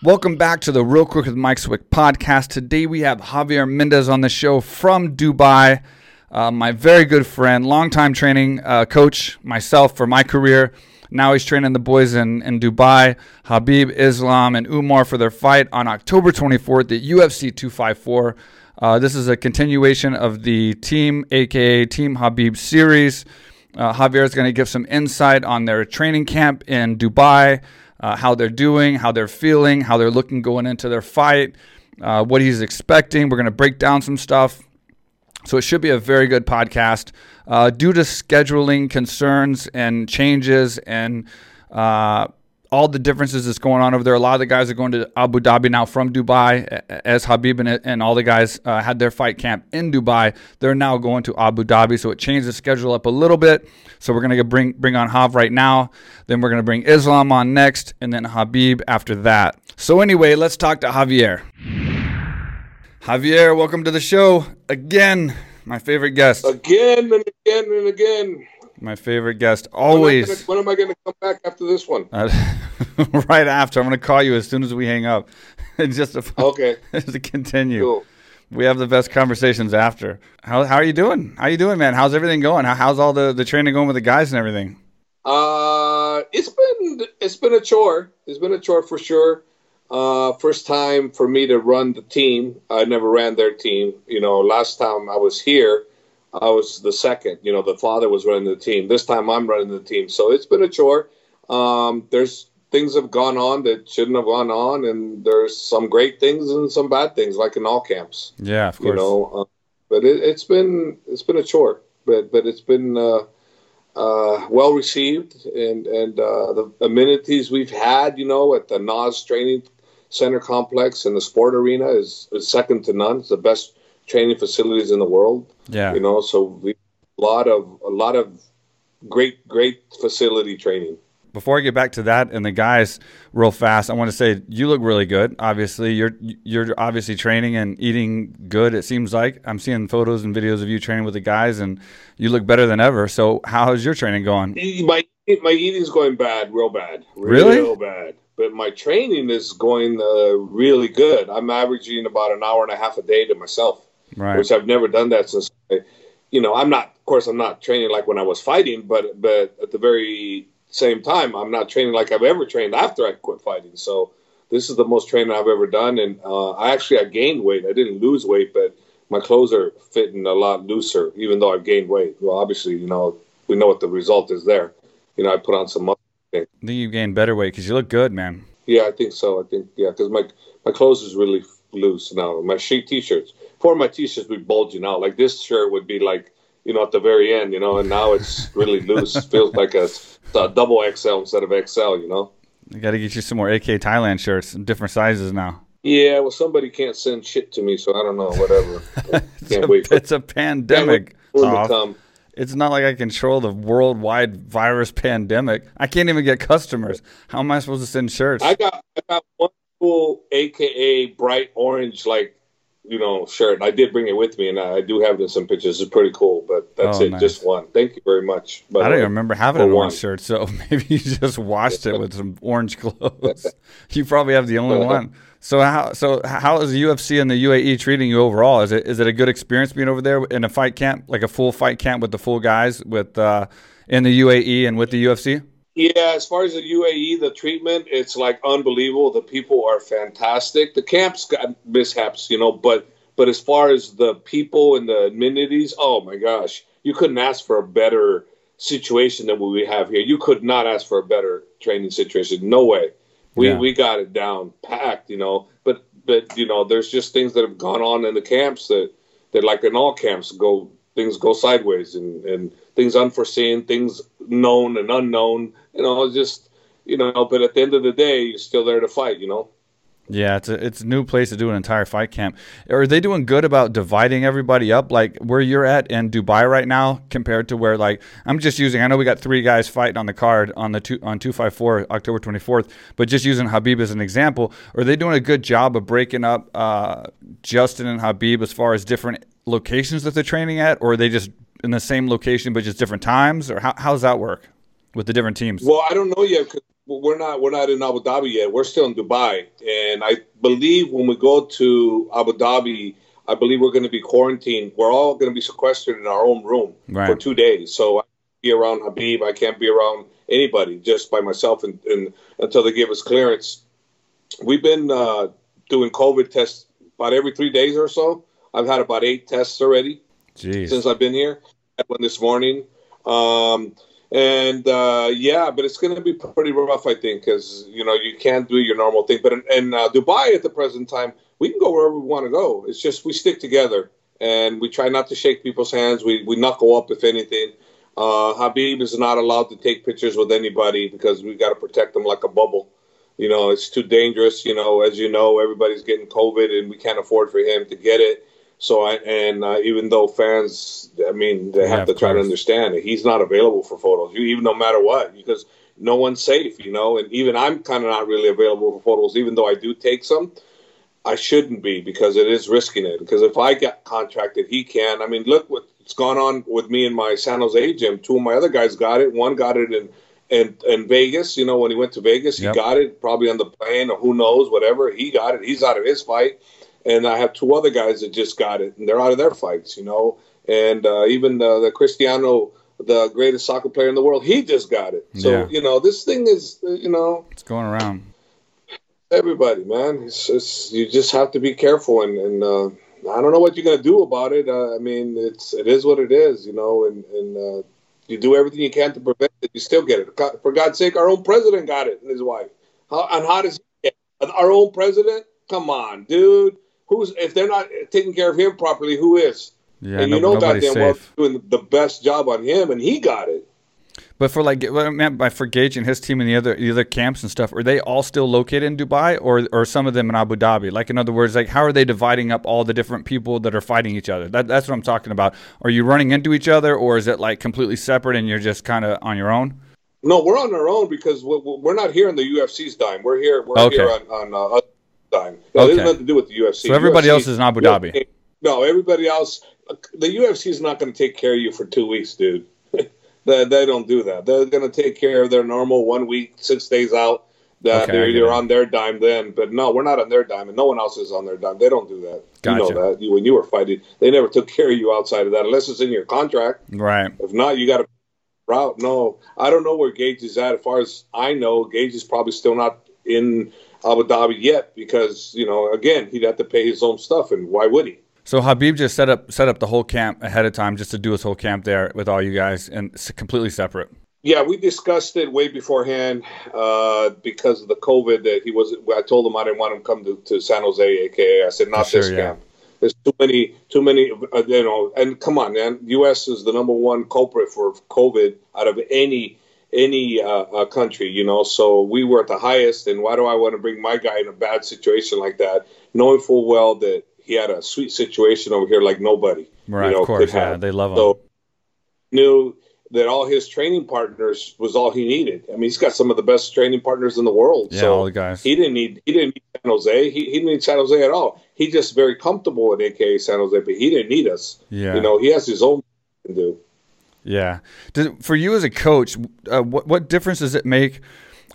Welcome back to the Real Quick with Mike Swick podcast. Today we have Javier Mendez on the show from Dubai. Uh, my very good friend, longtime training uh, coach, myself for my career. Now he's training the boys in, in Dubai, Habib Islam, and Umar for their fight on October 24th at UFC 254. Uh, this is a continuation of the Team, aka Team Habib series. Uh, Javier is going to give some insight on their training camp in Dubai uh, how they're doing, how they're feeling, how they're looking going into their fight, uh, what he's expecting. We're going to break down some stuff. So it should be a very good podcast. Uh, due to scheduling concerns and changes and uh, all the differences that's going on over there. A lot of the guys are going to Abu Dhabi now from Dubai, as Habib and, and all the guys uh, had their fight camp in Dubai. They're now going to Abu Dhabi, so it changed the schedule up a little bit. So we're gonna bring bring on Hav right now. Then we're gonna bring Islam on next, and then Habib after that. So anyway, let's talk to Javier. Javier, welcome to the show again. My favorite guest. Again and again and again. My favorite guest, always. When am I going to come back after this one? Uh, right after. I'm going to call you as soon as we hang up. just to, okay. just to continue. Cool. We have the best conversations after. How, how are you doing? How you doing, man? How's everything going? How, how's all the, the training going with the guys and everything? Uh, it's been it's been a chore. It's been a chore for sure. Uh, first time for me to run the team. I never ran their team. You know, last time I was here, I was the second. You know, the father was running the team. This time I'm running the team. So it's been a chore. Um, there's things have gone on that shouldn't have gone on, and there's some great things and some bad things, like in all camps. Yeah, of course. You know, uh, but it, has been it's been a chore, but but it's been uh, uh, well received, and and uh, the amenities we've had, you know, at the NAS Training Center complex and the sport arena is, is second to none. It's the best training facilities in the world. Yeah, you know, so we a lot of a lot of great great facility training. Before I get back to that and the guys real fast, I want to say you look really good. Obviously, you're you're obviously training and eating good. It seems like I'm seeing photos and videos of you training with the guys, and you look better than ever. So, how is your training going? My my eating's going bad, real bad, really, real bad. But my training is going uh, really good. I'm averaging about an hour and a half a day to myself right. which I've never done that since. You know, I'm not. Of course, I'm not training like when I was fighting, but but at the very same time, I'm not training like I've ever trained after I quit fighting. So this is the most training I've ever done, and uh, I actually I gained weight. I didn't lose weight, but my clothes are fitting a lot looser, even though I've gained weight. Well, obviously, you know, we know what the result is there. You know, I put on some muscle. I think you gained better weight because you look good, man. Yeah, I think so. I think yeah, because my my clothes is really loose now. My sheet t-shirts. Before my t-shirts would be bulging out. Like this shirt would be like, you know, at the very end, you know, and now it's really loose. Feels like a, a double XL instead of XL, you know. I got to get you some more AK Thailand shirts, in different sizes now. Yeah, well, somebody can't send shit to me, so I don't know. Whatever. it's, a, wait it's a pandemic. It's not like I control the worldwide virus pandemic. I can't even get customers. How am I supposed to send shirts? I got I got one cool, aka bright orange, like you know, shirt. I did bring it with me, and I do have some pictures. It's pretty cool, but that's oh, it. Nice. Just one. Thank you very much. I don't even remember having an orange shirt, so maybe you just washed it with some orange clothes. you probably have the only one. So how so how is the UFC and the UAE treating you overall? Is it is it a good experience being over there in a fight camp, like a full fight camp with the full guys with uh, in the UAE and with the UFC? Yeah, as far as the UAE, the treatment, it's like unbelievable. The people are fantastic. The camps got mishaps, you know, but but as far as the people and the amenities, oh my gosh, you couldn't ask for a better situation than what we have here. You could not ask for a better training situation. No way. We yeah. we got it down packed, you know. But but you know, there's just things that have gone on in the camps that that like in all camps go things go sideways and and things unforeseen, things known and unknown. You know, just you know. But at the end of the day, you're still there to fight. You know. Yeah, it's a it's a new place to do an entire fight camp. Are they doing good about dividing everybody up, like where you're at in Dubai right now, compared to where like I'm just using? I know we got three guys fighting on the card on the two on two five four October 24th, but just using Habib as an example, are they doing a good job of breaking up uh, Justin and Habib as far as different locations that they're training at, or are they just in the same location but just different times, or how how does that work with the different teams? Well, I don't know yet. because we're not we're not in Abu Dhabi yet. We're still in Dubai, and I believe when we go to Abu Dhabi, I believe we're going to be quarantined. We're all going to be sequestered in our own room Right. for two days. So I can't be around Habib. I can't be around anybody, just by myself, and, and until they give us clearance. We've been uh, doing COVID tests about every three days or so. I've had about eight tests already Jeez. since I've been here. I one this morning. Um, and uh, yeah, but it's going to be pretty rough, I think, because you know you can't do your normal thing. But in, in uh, Dubai at the present time, we can go wherever we want to go. It's just we stick together and we try not to shake people's hands. We we knuckle up if anything. Uh, Habib is not allowed to take pictures with anybody because we got to protect him like a bubble. You know, it's too dangerous. You know, as you know, everybody's getting COVID, and we can't afford for him to get it. So, I, and uh, even though fans, I mean, they Yeah, have to try to understand that he's not available for photos, you- even no matter what, because no one's safe, you know. And even I'm kind of not really available for photos, even though I do take some. I shouldn't be because it is risking it. Because if I get contracted, he can. I mean, look what's gone on with me in my San Jose gym. Two of my other guys got it. One got it in in, in Vegas. You know, when he went to Vegas, Yep. he got it probably on the plane or who knows, whatever. He got it. He's out of his fight. And I have two other guys that just got it, and they're out of their fights. You know, and uh, even uh, the Cristiano, the greatest soccer player in the world, he just got it. So Yeah. you know, this thing is, uh, you know, It's going around. everybody, man. It's, it's you just have to be careful, and, and uh, I don't know what you're gonna do about it. Uh, I mean, it's it is what it is, you know, and and uh, you do everything you can to prevent it. You still get it. God- For God's sake, our own president got it, and his wife. How, and how does he get it? our own president? Come on, dude. Who's if they're not taking care of him properly? Who is? Yeah, and no, you know, goddamn well, doing the best job on him, and he got it. But for like what I meant by for Gaethje and his team and the other the other camps and stuff, are they all still located in Dubai or or some of them in Abu Dhabi? Like in other words, like how are they dividing up all the different people that are fighting each other? That, that's what I'm talking about. Are you running into each other or is it like completely separate and you're just kind of on your own? No, we're on our own because we- we- we're not here in the UFC's dime. We're here. We're Okay. here on, on uh, dime. No, Okay. There's nothing to do with the UFC. So everybody UFC else is in Abu Dhabi. No, everybody else. The UFC is not going to take care of you for two weeks, dude. they, they don't do that. They're going to take care of their normal one week, six days out. That Okay, they're either on their dime then, but no, we're not on their dime, and no one else is on their dime. They don't do that. Gotcha. You know that You- when you were fighting, they never took care of you outside of that, unless it's in your contract. Right. If not, you got to route. No, I don't know where Gaethje is at. As far as I know, Gaethje is probably still not in Abu Dhabi yet because you know, again, he'd have to pay his own stuff, and why would he? So Habib just set up set up the whole camp ahead of time just to do his whole camp there with all you guys and it's completely separate. Yeah, we discussed it way beforehand uh, because of the COVID that he was. I told him I didn't want him come to, to San Jose, aka I said not sure, this yeah. camp. There's too many, too many, uh, you know. And come on, man, U.S. is the number one culprit for COVID out of any any uh, uh, country, you know. So we were at the highest, and why do I want to bring my guy in a bad situation like that, knowing full well that he had a sweet situation over here like nobody, Right, you know, of course, yeah, have. they love him. So knew that all his training partners was all he needed. I mean, he's got some of the best training partners in the world. yeah, so all the guys. he didn't need he didn't need San Jose. He, he didn't need San Jose at all. He just very comfortable at AKA San Jose, but he didn't need us. Yeah. You know, he has his own to do. Yeah. For you as a coach, uh, what what difference does it make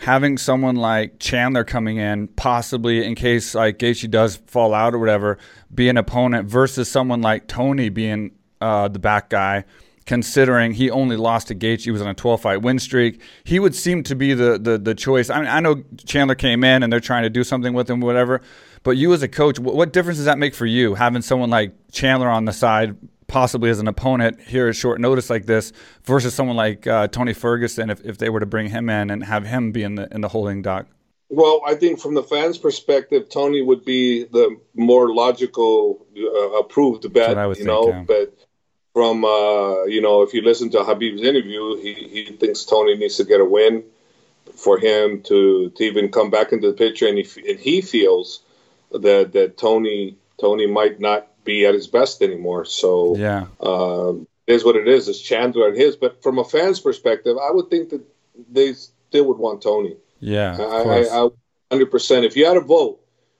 having someone like Chandler coming in, possibly in case like Gaethje does fall out or whatever, be an opponent versus someone like Tony being uh, the back guy? Considering he only lost to Gaethje, he was on a 12 fight win streak. He would seem to be the, the the choice. I mean, I know Chandler came in and they're trying to do something with him, whatever. But you as a coach, what, what difference does that make for you having someone like Chandler on the side possibly as an opponent here at short notice like this versus someone like uh, Tony Ferguson if, if they were to bring him in and have him be in the in the holding dock. Well, I think from the fans' perspective, Tony would be the more logical, uh, approved bet. what I would you think, know, yeah. but from uh, you know, if you listen to Habib's interview, he, he thinks Tony needs to get a win for him to, to even come back into the picture, and he and he feels that that Tony Tony might not be at his best anymore. So Yeah, um, it is what it is. It's Chandler and his. But from a fan's perspective, I would think that they still would want Tony. yeah, I, hundred percent. If you had a vote,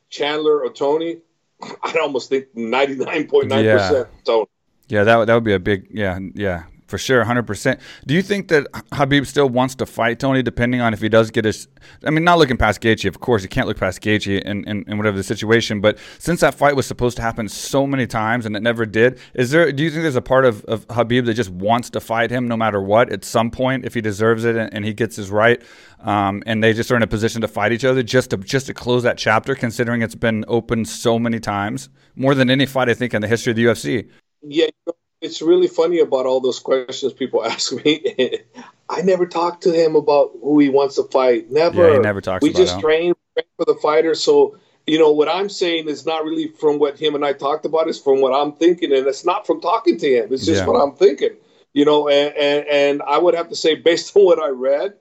Chandler or Tony, I'd almost think ninety nine point nine percent Tony. yeah, that would- that would be a big yeah yeah For sure, 100%. Do you think that Habib still wants to fight Tony, depending on if he does get his. I mean, not looking past Gaethje, of course. You can't look past Gaethje in, in, in, whatever the situation. But since that fight was supposed to happen so many times and it never did, is there? do you think there's a part of, of Khabib that just wants to fight him no matter what at some point if he deserves it and, and he gets his right? Um, and they just are in a position to fight each other just to, just to close that chapter, considering it's been open so many times, more than any fight, I think, in the history of the UFC. Yeah, it's really funny about all those questions people ask me. I never talked to him about who he wants to fight. Never. Yeah, he never talks. We just train, for the fighter. So you know what I'm saying is not really from what him and I talked about. It's from what I'm thinking, and it's not from talking to him. It's just yeah. what I'm thinking. You know, and, and and I would have to say, based on what I read,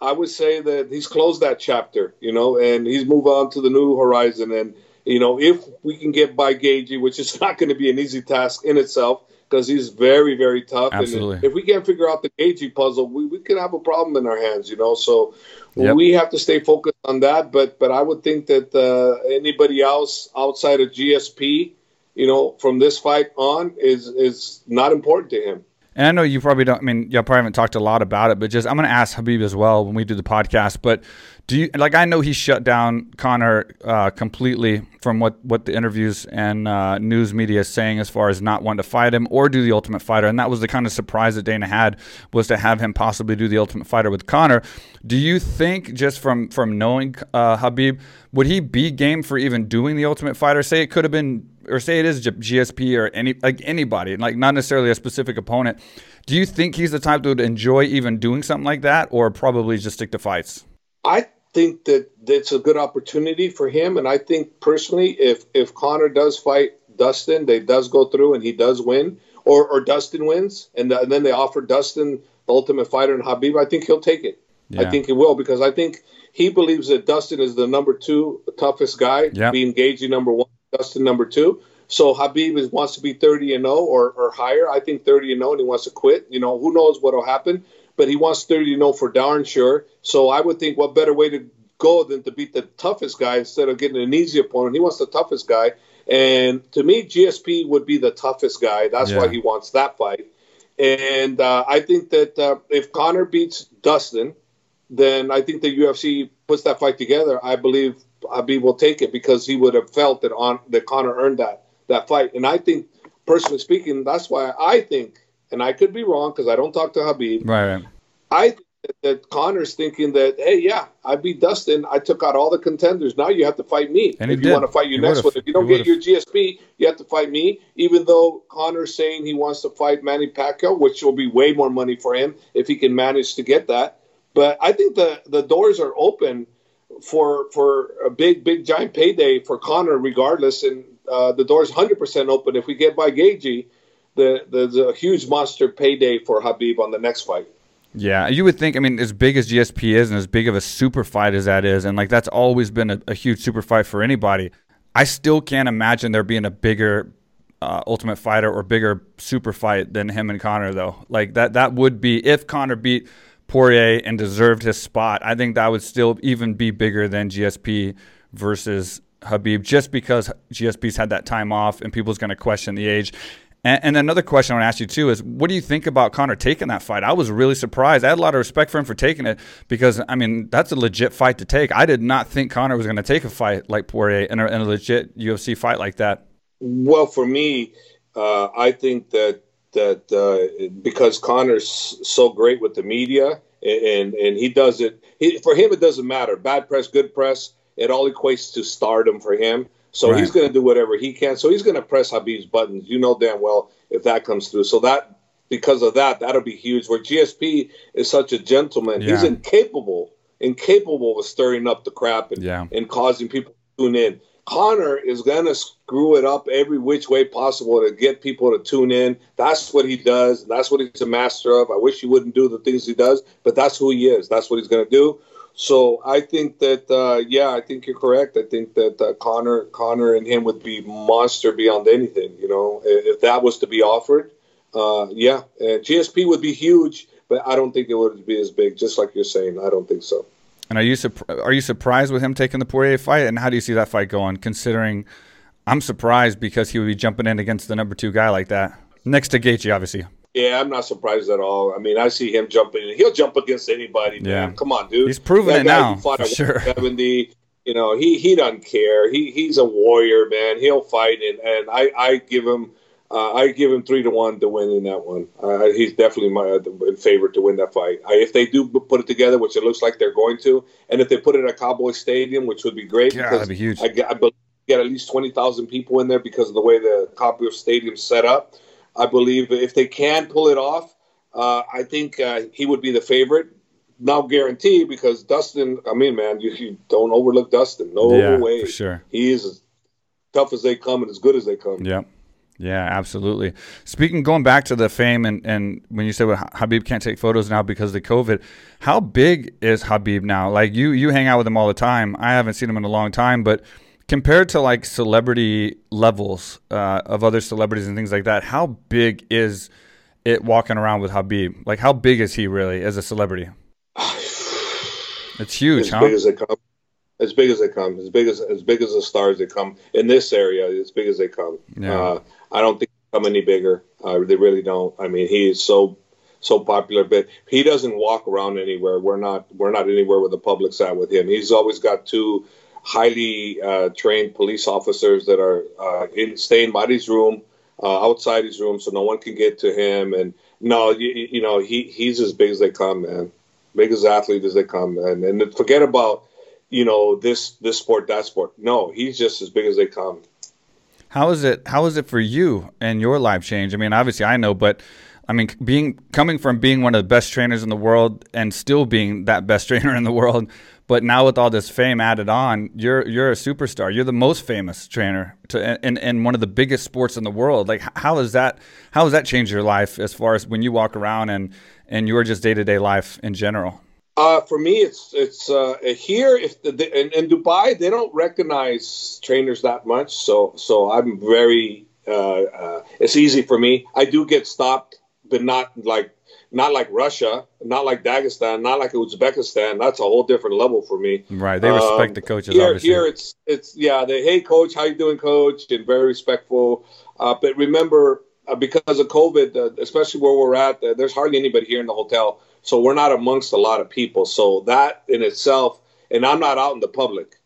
I would say that he's closed that chapter. You know, and he's moved on to the new horizon. And you know, if we can get by Gaethje, which is not going to be an easy task in itself because he's very, very tough. Absolutely. And if we can't figure out the Gaethje puzzle, we, we can have a problem in our hands, you know. So yep. we have to stay focused on that. But but I would think that uh, anybody else outside of GSP, you know, from this fight on, is is not important to him. And I know you probably don't. I mean, y'all probably haven't talked a lot about it, but just I'm going to ask Habib as well when we do the podcast. But do you like? I know he shut down Conor uh, completely from what what the interviews and uh, news media is saying as far as not wanting to fight him or do the Ultimate Fighter, and that was the kind of surprise that Dana had was to have him possibly do the Ultimate Fighter with Conor. Do you think just from from knowing uh, Khabib, would he be game for even doing the Ultimate Fighter? Say it could have been or say it is GSP or any like anybody, like not necessarily a specific opponent. Do you think he's the type that would enjoy even doing something like that, or probably just stick to fights? I think that it's a good opportunity for him, and I think personally, if if Conor does fight Dustin, they does go through and he does win, or or Dustin wins, and, and then they offer Dustin the Ultimate Fighter and Habib, I think he'll take it. Yeah. I think he will because I think he believes that Dustin is the number two toughest guy, yeah. being Gaethje number one, Dustin number two. So Habib is, wants to be 30 and 0 or, or higher. I think 30 and 0, and he wants to quit. You know, who knows what will happen, but he wants 30 and 0 for darn sure. So I would think what better way to go than to beat the toughest guy instead of getting an easy opponent. He wants the toughest guy. And to me, GSP would be the toughest guy. That's yeah. why he wants that fight. And uh, I think that uh, if Conor beats Dustin, then I think the UFC puts that fight together. I believe Khabib will take it because he would have felt that on that Conor earned that that fight. And I think, personally speaking, that's why I think, and I could be wrong because I don't talk to Habib. Right. right. I that, Conor's thinking that, hey, yeah, I beat Dustin. I took out all the contenders. Now you have to fight me. And if you did. want to fight your he next one, if you don't get your GSP, you have to fight me. Even though Conor's saying he wants to fight Manny Pacquiao, which will be way more money for him if he can manage to get that. But I think the the doors are open for for a big big giant payday for Conor regardless, and uh, the door's hundred percent open. If we get by Gaethje, the, there's a huge monster payday for Habib on the next fight. Yeah, you would think. I mean, as big as GSP is, and as big of a super fight as that is, and like that's always been a, a huge super fight for anybody. I still can't imagine there being a bigger uh, Ultimate Fighter or bigger super fight than him and Conor, though. Like that, that would be if Conor beat Poirier and deserved his spot, I think that would still even be bigger than GSP versus Habib, just because GSP's had that time off and people's going to question the age. And, and, another question I want to ask you too is, what do you think about Conor taking that fight? I was really surprised. I had a lot of respect for him for taking it because I mean that's a legit fight to take. I did not think Conor was going to take a fight like Poirier in a, in a legit UFC fight like that. Well, for me, uh, I think that that uh, because Conor's so great with the media and and he does it he, for him it doesn't matter bad press good press it all equates to stardom for him so right. he's going to do whatever he can so he's going to press Habib's buttons you know damn well if that comes through so that because of that that'll be huge where GSP is such a gentleman yeah. he's incapable incapable of stirring up the crap and, yeah. and causing people to tune in Conor is going to screw it up every which way possible to get people to tune in. That's what he does. That's what he's a master of. I wish he wouldn't do the things he does, but that's who he is. That's what he's going to do. So I think that, uh, yeah, I think you're correct. I think that uh, Connor, Conor and him would be monster beyond anything. You know, if that was to be offered, uh, yeah, and GSP would be huge, but I don't think it would be as big. Just like you're saying, I don't think so. And are you are you surprised with him taking the Poirier fight? And how do you see that fight going? Considering I'm surprised because he would be jumping in against the number two guy like that, next to Gaethje, obviously. Yeah, I'm not surprised at all. I mean, I see him jumping. He'll jump against anybody. Man. Yeah, come on, dude. He's proven that it now. For sure. Seventy. You know, he he doesn't care. He he's a warrior, man. He'll fight, and and I I give him. Uh, I give him three to one to win in that one. Uh, he's definitely my uh, favorite to win that fight. I, if they do put it together, which it looks like they're going to, and if they put it at Cowboy Stadium, which would be great, yeah, that'd be huge. I, I believe get at least twenty thousand people in there because of the way the Cowboy Stadium's set up. I believe if they can pull it off, uh, I think uh, he would be the favorite. Not guaranteed because Dustin. I mean, man, you, you don't overlook Dustin. No yeah, way. For sure. He is as tough as they come and as good as they come. Yep. Yeah, absolutely. Speaking, going back to the fame and, and when you said well, Habib can't take photos now because of the COVID, how big is Habib now? Like you, you hang out with him all the time. I haven't seen him in a long time, but compared to like celebrity levels uh, of other celebrities and things like that, how big is it walking around with Habib? Like, how big is he really as a celebrity? It's huge, as huh? big as they come. As big as they come. As big as as big as the stars they come in this area. As big as they come. Yeah. Uh, I don't think they come any bigger. Uh, they really don't. I mean, he is so so popular, but he doesn't walk around anywhere. We're not we're not anywhere where the public's at with him. He's always got two highly uh, trained police officers that are uh, in, staying by his room, uh, outside his room, so no one can get to him. And no, you, you, know, he he's as big as they come, man. Big as athlete as they come, and and forget about you know this this sport that sport. No, he's just as big as they come. How is it? How is it for you and your life change? I mean, obviously I know, but I mean, being coming from being one of the best trainers in the world and still being that best trainer in the world, but now with all this fame added on, you're you're a superstar. You're the most famous trainer to in, in one of the biggest sports in the world. Like how is that how has that changed your life as far as when you walk around and and your just day to day life in general? Uh, for me, it's it's uh, here. If the, the, in, in, Dubai, they don't recognize trainers that much, so so I'm very. Uh, uh it's easy for me. I do get stopped, but not like not like Russia, not like Dagestan, not like Uzbekistan. That's a whole different level for me. Right, they respect um, the coaches. Here, obviously. here it's it's yeah. They hey coach, how you doing, coach, and very respectful. Uh, but remember, uh, because of COVID, uh, especially where we're at, uh, there's hardly anybody here in the hotel, so we're not amongst a lot of people. So that in itself, and I'm not out in the public.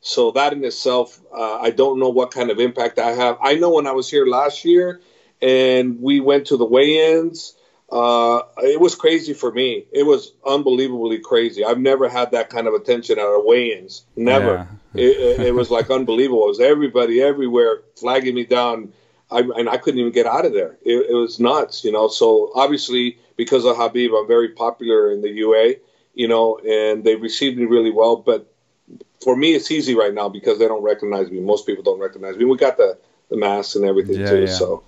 So that in itself, uh, I don't know what kind of impact I have. I know when I was here last year, and we went to the weigh-ins uh, it was crazy for me. It was unbelievably crazy. I've never had that kind of attention at a weigh-ins. Never. Yeah. it, it, was like unbelievable. It was everybody everywhere flagging me down, I, and I couldn't even get out of there. It, it, was nuts, you know. So obviously, because of Habib, I'm very popular in the UA, you know, and they received me really well. But for me, it's easy right now because they don't recognize me. Most people don't recognize me. We got the the masks and everything yeah, too, yeah. so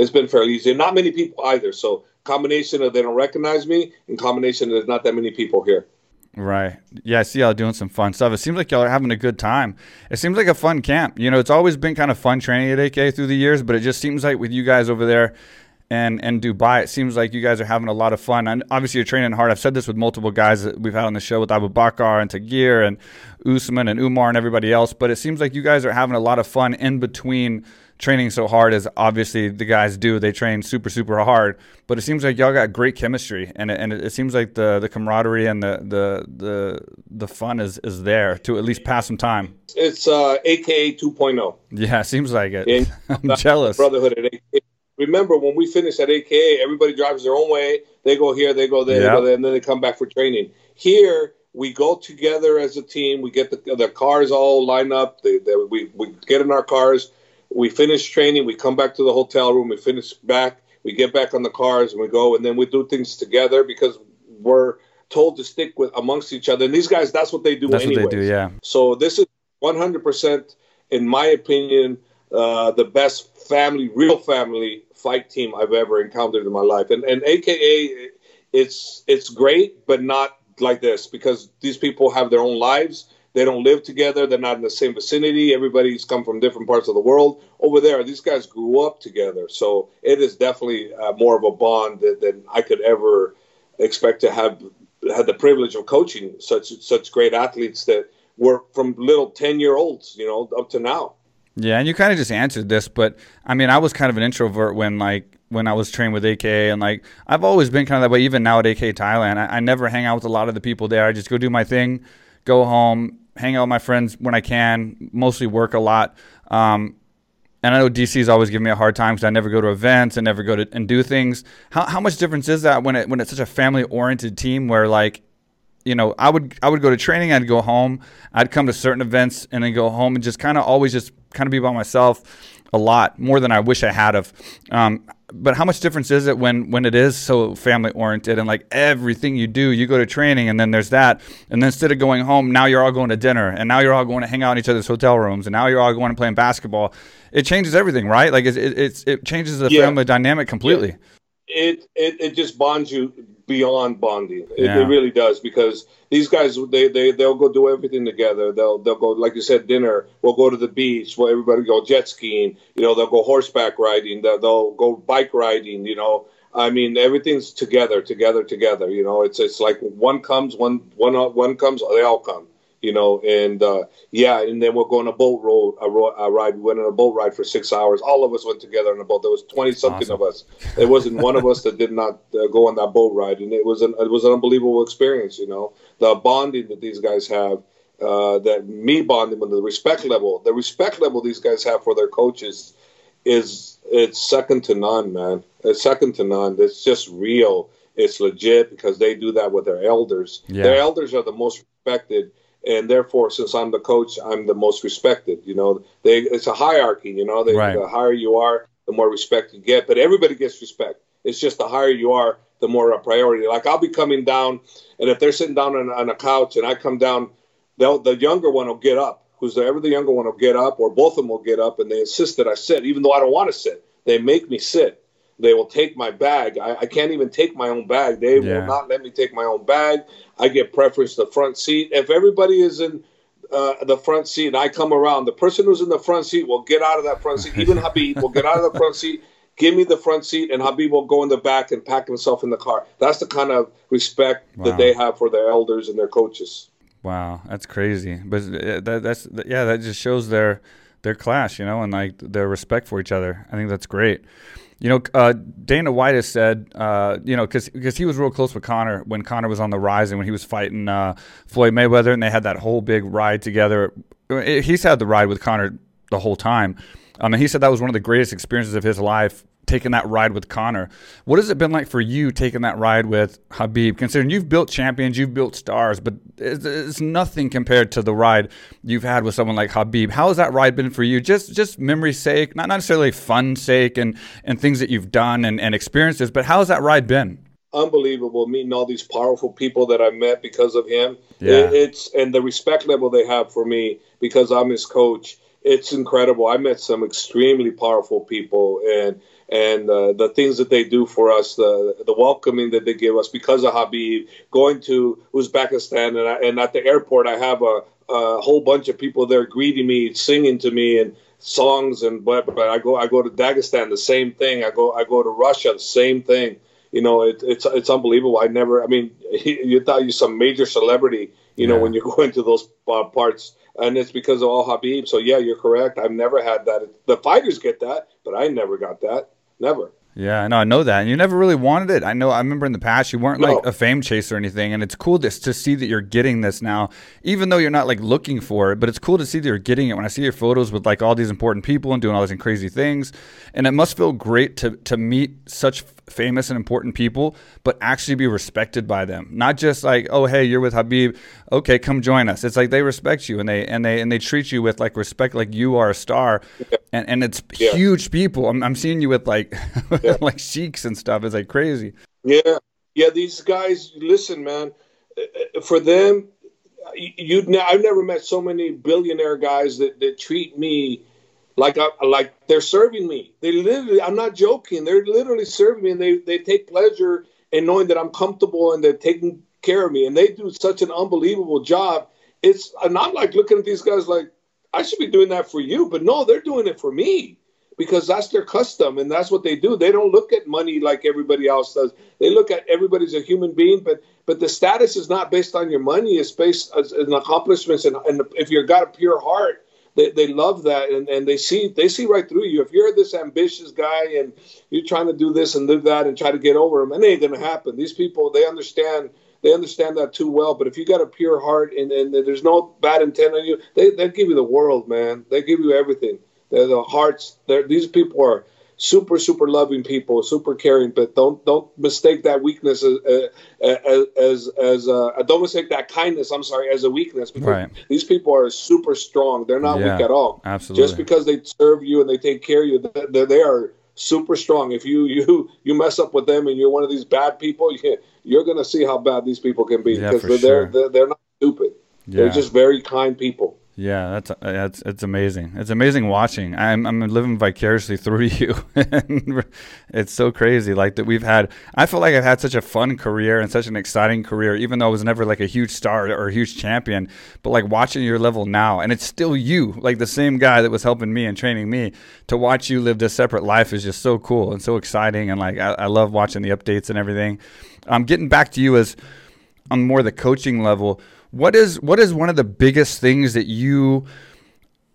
it's been fairly easy. Not many people either. So combination of they don't recognize me, and combination there's not that many people here. Right. Yeah, I see y'all doing some fun stuff. It seems like y'all are having a good time. It seems like a fun camp. You know, it's always been kind of fun training at AK through the years, but it just seems like with you guys over there and and Dubai, it seems like you guys are having a lot of fun. And obviously, you're training hard. I've said this with multiple guys that we've had on the show with Abu Bakar and Tagir and Usman and Umar and everybody else. But it seems like you guys are having a lot of fun in between training so hard as obviously the guys do. They train super, super hard. But it seems like y'all got great chemistry, and it, and it seems like the, the camaraderie and the, the the the fun is, is there to at least pass some time. It's uh, AKA 2.0. Yeah, seems like it. I'm jealous. Brotherhood at AKA. Remember when we finish at AKA, everybody drives their own way. They go here, they go there, yep. they go there, and then they come back for training. Here, we go together as a team. We get the, the cars all lined up. They, they, we, we get in our cars we finish training, we come back to the hotel room, we finish back, we get back on the cars, and we go, and then we do things together because we're told to stick with amongst each other. And these guys, that's what they do. That's anyways. what they do, yeah. So this is 100%, in my opinion, uh, the best family, real family fight team I've ever encountered in my life. And and AKA, it's it's great, but not like this because these people have their own lives they don't live together. They're not in the same vicinity. Everybody's come from different parts of the world. Over there, these guys grew up together. So it is definitely uh, more of a bond than, than I could ever expect to have had the privilege of coaching such such great athletes that were from little 10 year olds, you know, up to now. Yeah, and you kind of just answered this, but I mean, I was kind of an introvert when like when I was trained with AK, and like I've always been kind of that way. Even now at AK Thailand, I, I never hang out with a lot of the people there. I just go do my thing, go home, hang out with my friends when I can. Mostly work a lot. Um, and I know DC's always giving me a hard time because I never go to events and never go to and do things. How how much difference is that when it when it's such a family oriented team where like, you know, I would I would go to training, I'd go home, I'd come to certain events and then go home and just kind of always just kind of be by myself a lot more than I wish I had of. Um, but how much difference is it when when it is so family oriented and like everything you do, you go to training and then there's that, and then instead of going home, now you're all going to dinner, and now you're all going to hang out in each other's hotel rooms, and now you're all going and playing basketball. It changes everything, right? Like it it, it changes the yeah. family dynamic completely. Yeah. It, it it just bonds you beyond bonding. It, yeah. it, really does because these guys they they they'll go do everything together. They'll they'll go like you said dinner. We'll go to the beach. Well, everybody go jet skiing. You know they'll go horseback riding. They'll, they'll go bike riding. You know. I mean, everything's together, together, together. You know, it's it's like one comes, one one one comes, they all come you know, and uh, yeah, and then we'll go on a boat road, a, ro- a, ride. We went on a boat ride for six hours. All of us went together on a boat. There was twenty something awesome. of us. There wasn't one of us that did not uh, go on that boat ride, and it was an it was an unbelievable experience. You know, the bonding that these guys have, uh, that me bonding with the respect level, the respect level these guys have for their coaches, is it's second to none, man. It's second to none. It's just real. It's legit because they do that with their elders. Yeah. Their elders are the most respected and therefore, since I'm the coach, I'm the most respected. You know, they, it's a hierarchy. You know, they, right. the higher you are, the more respect you get. But everybody gets respect. It's just the higher you are, the more a priority. Like I'll be coming down, and if they're sitting down on, on a couch and I come down, the younger one will get up. Who's the, ever the younger one will get up, or both of them will get up, and they insist that I sit, even though I don't want to sit. They make me sit. They will take my bag. I, I can't even take my own bag. They yeah. will not let me take my own bag. I get preference the front seat. If everybody is in uh, the front seat and I come around, the person who's in the front seat will get out of that front seat. Even Habib will get out of the front seat, give me the front seat, and Habib will go in the back and pack himself in the car. That's the kind of respect wow. that they have for their elders and their coaches. Wow, that's crazy. But uh, that, that's yeah, that just shows their their class, you know, and like their respect for each other. I think that's great. You know, uh, Dana White has said, uh, you know, because he was real close with Conor when Conor was on the rise and when he was fighting uh, Floyd Mayweather, and they had that whole big ride together. He's had the ride with Conor the whole time. Um, and he said that was one of the greatest experiences of his life taking that ride with Conor. What has it been like for you taking that ride with Habib? Considering you've built champions, you've built stars, but it's, it's, nothing compared to the ride you've had with someone like Habib. How has that ride been for you? Just just memory's sake, not necessarily fun sake, and and things that you've done and, and experiences, but how has that ride been? Unbelievable meeting all these powerful people that I met because of him. Yeah. It, it's and the respect level they have for me because I'm his coach it's incredible. I met some extremely powerful people, and and uh, the things that they do for us, the the welcoming that they give us because of Habib, going to Uzbekistan, and, I, and at the airport, I have a, a whole bunch of people there greeting me, singing to me, and songs, and but, but I go I go to Dagestan, the same thing. I go I go to Russia, the same thing. You know, it, it's it's unbelievable. I never. I mean, you thought you're some major celebrity. You know, when you go into those uh, parts and it's because of all Habib. So yeah, you're correct. I've never had that. The fighters get that, but I never got that. Never. Yeah, no, I know that. And you never really wanted it. I know I remember in the past you weren't no. like a fame chaser or anything, and it's cool to, to see that you're getting this now, even though you're not like looking for it, but it's cool to see that you're getting it when I see your photos with like all these important people and doing all these crazy things. And it must feel great to to meet such famous and important people, but actually be respected by them. Not just like, oh hey, you're with Habib, okay, come join us. It's like they respect you and they and they and they treat you with like respect, like you are a star, yeah. and and it's yeah. huge people. I'm, I'm seeing you with like yeah. like sheiks and stuff. It's like crazy. Yeah, yeah. These guys, listen, man. For them, you'd I've never met so many billionaire guys that that treat me like I, like they're serving me. They literally, I'm not joking. They're literally serving me, and they they take pleasure in knowing that I'm comfortable and they're taking care of me, and they do such an unbelievable job. It's and I'm like looking at these guys like I should be doing that for you, but no, they're doing it for me because that's their custom and that's what they do. They don't look at money like everybody else does. They look at everybody's a human being, but but the status is not based on your money. It's based on accomplishments and, and if you've got a pure heart they, they love that and, and they see they see right through you. If you're this ambitious guy and you're trying to do this and do that and try to get over them, it ain't gonna happen. These people they understand they understand that too well. But if you got a pure heart and, and there's no bad intent on you, they they give you the world, man. They give you everything. They're the hearts. They're, these people are super super loving people, super caring. But don't don't mistake that weakness as as as, as uh, don't mistake that kindness. I'm sorry, as a weakness because right. these people are super strong. They're not yeah, weak at all. Absolutely. Just because they serve you and they take care of you, they, they are super strong. If you you you mess up with them and you're one of these bad people, you, you're gonna see how bad these people can be yeah, because they're, sure. they're they're not stupid. Yeah. They're just very kind people. Yeah, that's that's it's amazing. It's amazing watching. I'm I'm living vicariously through you. it's so crazy, like that we've had. I feel like I've had such a fun career and such an exciting career, even though I was never like a huge star or a huge champion. But like watching your level now, and it's still you, like the same guy that was helping me and training me. To watch you live this separate life is just so cool and so exciting, and like I, I love watching the updates and everything. I'm um, getting back to you as on more the coaching level what is what is one of the biggest things that you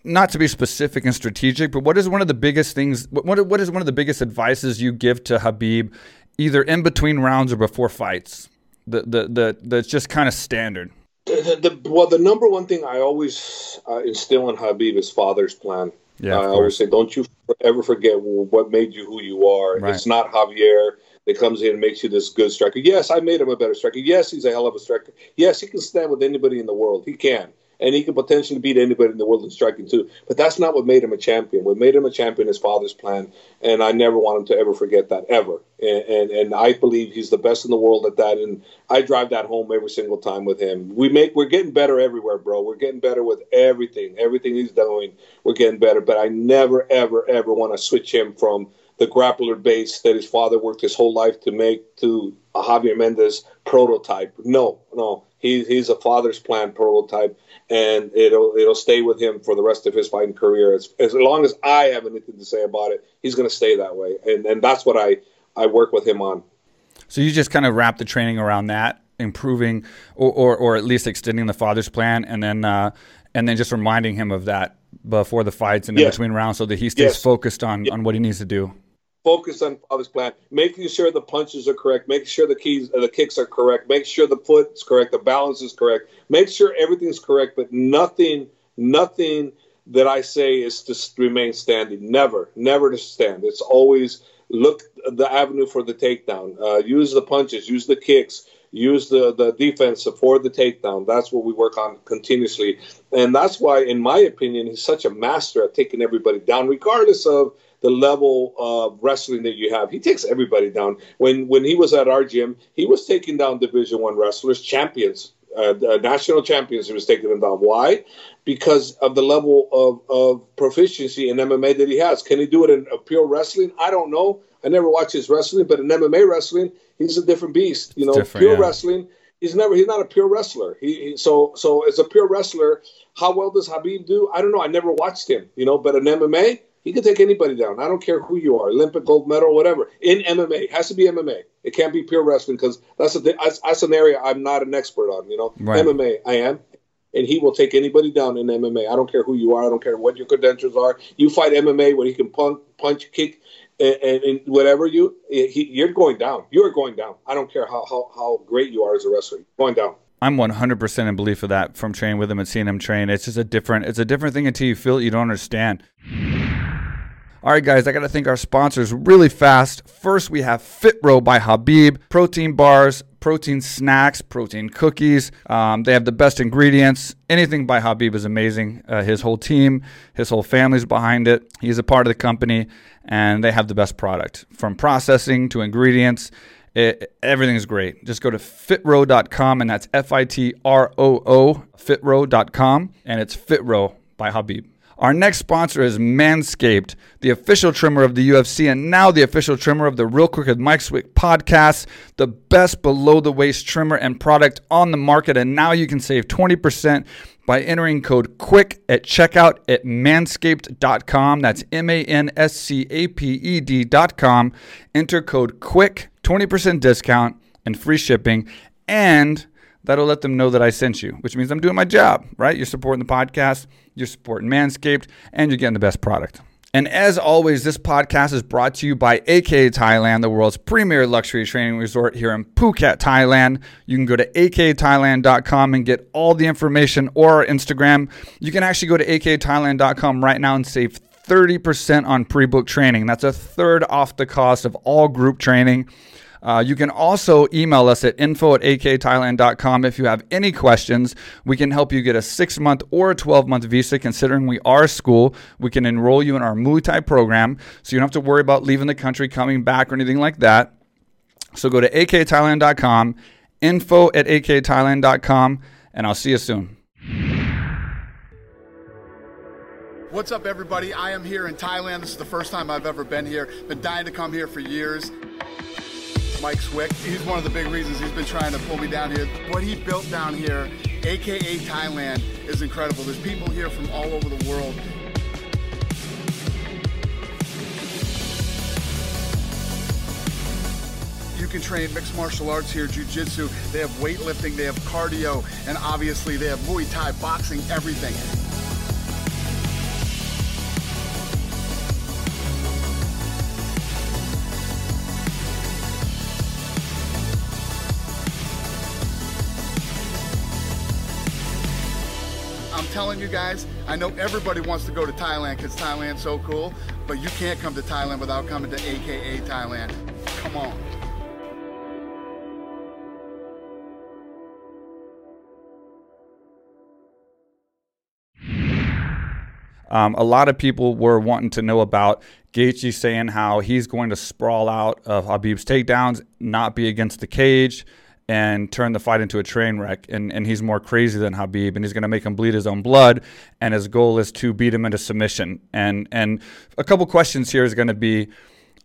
not to be specific and strategic, but what is one of the biggest things what what is one of the biggest advices you give to Habib either in between rounds or before fights? The the the that's just kind of standard. The, the, well, the number one thing I always uh, instill in Habib is father's plan. Yeah, I always say, don't you ever forget what made you who you are. Right. It's not Javier that comes in and makes you this good striker. Yes, I made him a better striker. Yes, he's a hell of a striker. Yes, he can stand with anybody in the world. He can. And he can potentially beat anybody in the world in striking too. But that's not what made him a champion. What made him a champion is father's plan. And I never want him to ever forget that, ever. And, and, and I believe he's the best in the world at that. And I drive that home every single time with him. We make we're getting better everywhere, bro. We're getting better with everything. Everything he's doing, we're getting better. But I never, ever, ever want to switch him from – the grappler base that his father worked his whole life to make to a Javier Mendez prototype. No, no, he, he's a father's plan prototype, and it'll it'll stay with him for the rest of his fighting career. As, as long as I have anything to say about it, he's going to stay that way, and and that's what I I work with him on. So you just kind of wrap the training around that, improving or or, or at least extending the father's plan, and then uh, and then just reminding him of that before the fights and in between rounds, so that he stays yes. focused on on what he needs to do focus on, his plan, making sure the punches are correct, making sure the keys, uh, the kicks are correct, make sure the foot's correct, the balance is correct, make sure everything's correct, but nothing, nothing that I say is to remain standing. Never, never to stand. It's always look the avenue for the takedown. Uh, use the punches, use the kicks, use the, the defense for the takedown. That's what we work on continuously. And that's why, in my opinion, he's such a master at taking everybody down, regardless of the level of wrestling that you have. He takes everybody down. When when he was at our gym, he was taking down Division One wrestlers, champions, uh, uh, national champions. He was taking them down. Why? Because of the level of, of proficiency in MMA that he has. Can he do it in pure wrestling? I don't know. I never watched his wrestling, but in MMA wrestling, he's a different beast. You know, pure yeah. wrestling. He's never. He's not a pure wrestler. He, he, so so as a pure wrestler, how well does Habib do? I don't know. I never watched him. You know, but in MMA, he can take anybody down. I don't care who you are, Olympic gold medal, whatever. In MMA, it has to be MMA. It can't be pure wrestling because that's a that's, that's an area I'm not an expert on. You know, right. MMA, I am, and he will take anybody down in MMA. I don't care who you are. I don't care what your credentials are. You fight MMA when he can punch, punch, kick, and, and, and whatever you, eh, he, you're going down. You are going down. I don't care how, how how great you are as a wrestler. You're going down. I'm 100% in belief of that from training with him and seeing him train. It's just a different, it's a different thing until you feel it, you don't understand. All right, guys, I got to thank our sponsors really fast. First, we have Fitroo by Habib, protein bars, protein snacks, protein cookies. Um, they have the best ingredients. Anything by Habib is amazing. Uh, his whole team, his whole family's behind it. He's a part of the company, and they have the best product from processing to ingredients. It, everything's great. Just go to fitroo.com, and that's F I T R O O, fitroo.com, and it's Fitroo by Khabib. Our next sponsor is Manscaped, the official trimmer of the UFC and now the official trimmer of the Real Quick with Mike Swick podcast, the best below the waist trimmer and product on the market. And now you can save 20% by entering code QUICK at checkout at manscaped.com. That's M A N S C A P E D.com. Enter code QUICK, 20% discount and free shipping. And that'll let them know that I sent you, which means I'm doing my job, right? You're supporting the podcast, you're supporting Manscaped, and you're getting the best product. And as always, this podcast is brought to you by AK Thailand, the world's premier luxury training resort here in Phuket, Thailand. You can go to akthailand.com and get all the information or our Instagram. You can actually go to akthailand.com right now and save 30% on pre book training. That's a third off the cost of all group training. Uh, you can also email us at info at akthailand.com if you have any questions. We can help you get a six month or a 12 month visa, considering we are a school. We can enroll you in our Muay Thai program, so you don't have to worry about leaving the country, coming back, or anything like that. So go to akthailand.com, info at akthailand.com, and I'll see you soon. What's up, everybody? I am here in Thailand. This is the first time I've ever been here. Been dying to come here for years. Mike Swick. He's one of the big reasons he's been trying to pull me down here. What he built down here, AKA Thailand, is incredible. There's people here from all over the world. You can train mixed martial arts here, jiu-jitsu. They have weightlifting, they have cardio, and obviously they have Muay Thai, boxing, everything. Telling you guys, I know everybody wants to go to Thailand because Thailand's so cool, but you can't come to Thailand without coming to AKA Thailand. Come on. Um, a lot of people were wanting to know about Gaethje saying how he's going to sprawl out of Khabib's takedowns, not be against the cage, and turn the fight into a train wreck. And, and he's more crazy than Khabib, and he's going to make him bleed his own blood. And his goal is to beat him into submission. And and a couple questions here is going to be.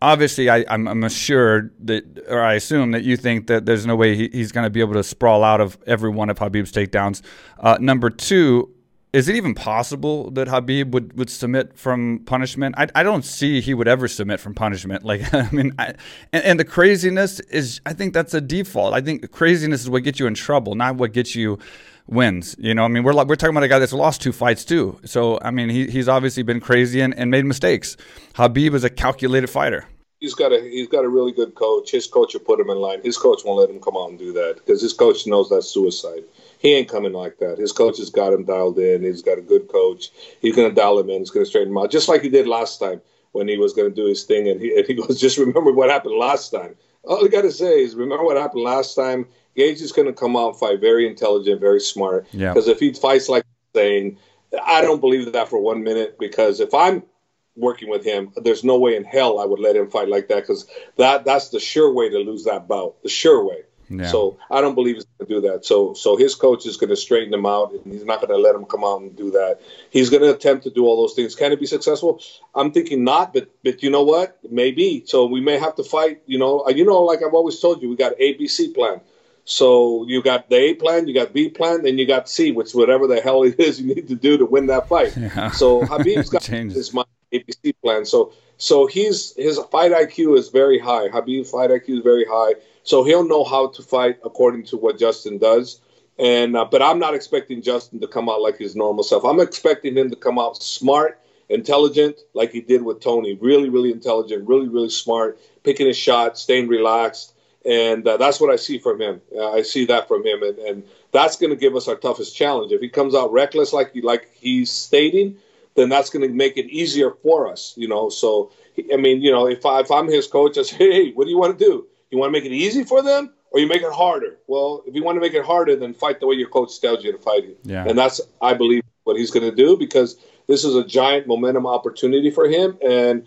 Obviously, I, I'm, I'm assured that, or I assume that you think that there's no way he, he's going to be able to sprawl out of every one of Khabib's takedowns. Uh, number two, is it even possible that Khabib would, would submit from punishment? I, I don't see he would ever submit from punishment. Like, I mean, I, and, and the craziness is, I think that's a default. I think craziness is what gets you in trouble, not what gets you wins. You know, I mean, we're we're talking about a guy that's lost two fights too. So, I mean, he, he's obviously been crazy and, and made mistakes. Khabib is a calculated fighter. He's got a he's got a really good coach. His coach will put him in line. His coach won't let him come out and do that because his coach knows that's suicide he ain't coming like that. His coach has got him dialed in. He's got a good coach. He's going to dial him in. He's going to straighten him out, just like he did last time when he was going to do his thing. And he, and he goes, just remember what happened last time. All you got to say is remember what happened last time. Gaethje is going to come out and fight very intelligent, very smart. Because yeah. if he fights like saying, I don't believe that for one minute. Because if I'm working with him, there's no way in hell I would let him fight like that. Because that that's the sure way to lose that bout. The sure way. Yeah. So I don't believe he's going to do that. So so his coach is going to straighten him out, and he's not going to let him come out and do that. He's going to attempt to do all those things. Can it be successful? I'm thinking not, but but you know what? Maybe. So we may have to fight. You know, uh, you know, like I've always told you, we got ABC plan. So you got the A plan, you got B plan, then you got C, which whatever the hell it is you need to do to win that fight. Yeah. So Khabib's got his ABC plan. So so he's his fight IQ is very high. Khabib's fight IQ is very high. So he'll know how to fight according to what Justin does. And uh, but I'm not expecting Justin to come out like his normal self. I'm expecting him to come out smart, intelligent, like he did with Tony. Really, really intelligent, really, really smart, picking his shot, staying relaxed, and uh, that's what I see from him. Uh, I see that from him, and, and that's going to give us our toughest challenge. If he comes out reckless, like like he's stating, then that's going to make it easier for us. You know, so I mean, you know, if I, if I'm his coach, I say, hey, what do you want to do? You want to make it easy for them, or you make it harder? Well, if you want to make it harder, then fight the way your coach tells you to fight it. Yeah. And that's, I believe, what he's going to do because this is a giant momentum opportunity for him. And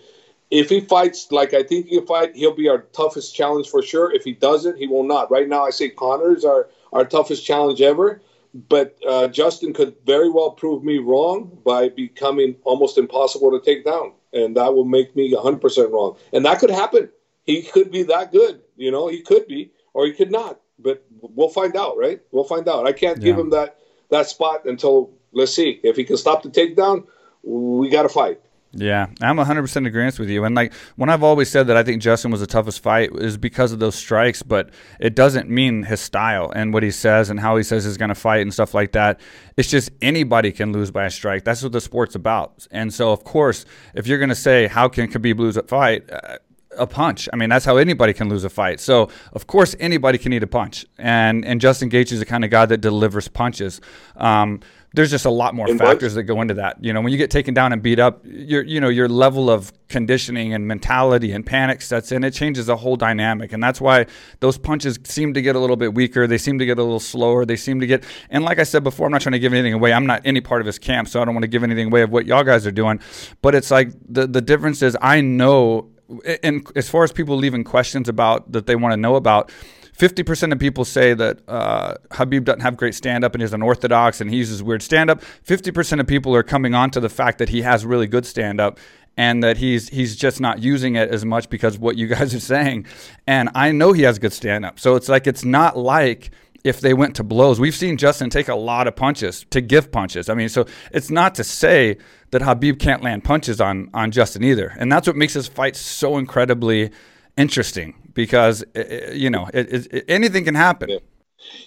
if he fights like I think he'll fight, he'll be our toughest challenge for sure. If he doesn't, he will not. Right now, I say Conor's our our toughest challenge ever. But uh, Justin could very well prove me wrong by becoming almost impossible to take down, and that will make me 100% wrong. And that could happen. He could be that good. You know, he could be, or he could not. But we'll find out, right? We'll find out. I can't yeah. give him that that spot until let's see if he can stop the takedown. We got to fight. Yeah, I'm 100% agreement with you. And like when I've always said that I think Justin was the toughest fight is because of those strikes, but it doesn't mean his style and what he says and how he says he's going to fight and stuff like that. It's just anybody can lose by a strike. That's what the sport's about. And so, of course, if you're going to say how can Khabib lose a fight, uh, a punch. I mean, that's how anybody can lose a fight. So, of course, anybody can eat a punch. And and Justin Gaethje is the kind of guy that delivers punches. Um, there's just a lot more factors that go into that. You know, when you get taken down and beat up, your you know your level of conditioning and mentality and panic sets in. It changes the whole dynamic, and that's why those punches seem to get a little bit weaker. They seem to get a little slower. They seem to get. And like I said before, I'm not trying to give anything away. I'm not any part of his camp, so I don't want to give anything away of what y'all guys are doing. But it's like the the difference is I know, and as far as people leaving questions about that they want to know about 50% of people say that uh, Khabib doesn't have great stand up and he's unorthodox and he uses weird stand up. 50% of people are coming on to the fact that he has really good stand up and that he's he's just not using it as much because what you guys are saying. And I know he has good stand up. So it's like it's not like if they went to blows. We've seen Justin take a lot of punches to give punches. I mean, so it's not to say that Khabib can't land punches on on Justin either. And that's what makes this fight so incredibly interesting because you know it, anything can happen. Yeah,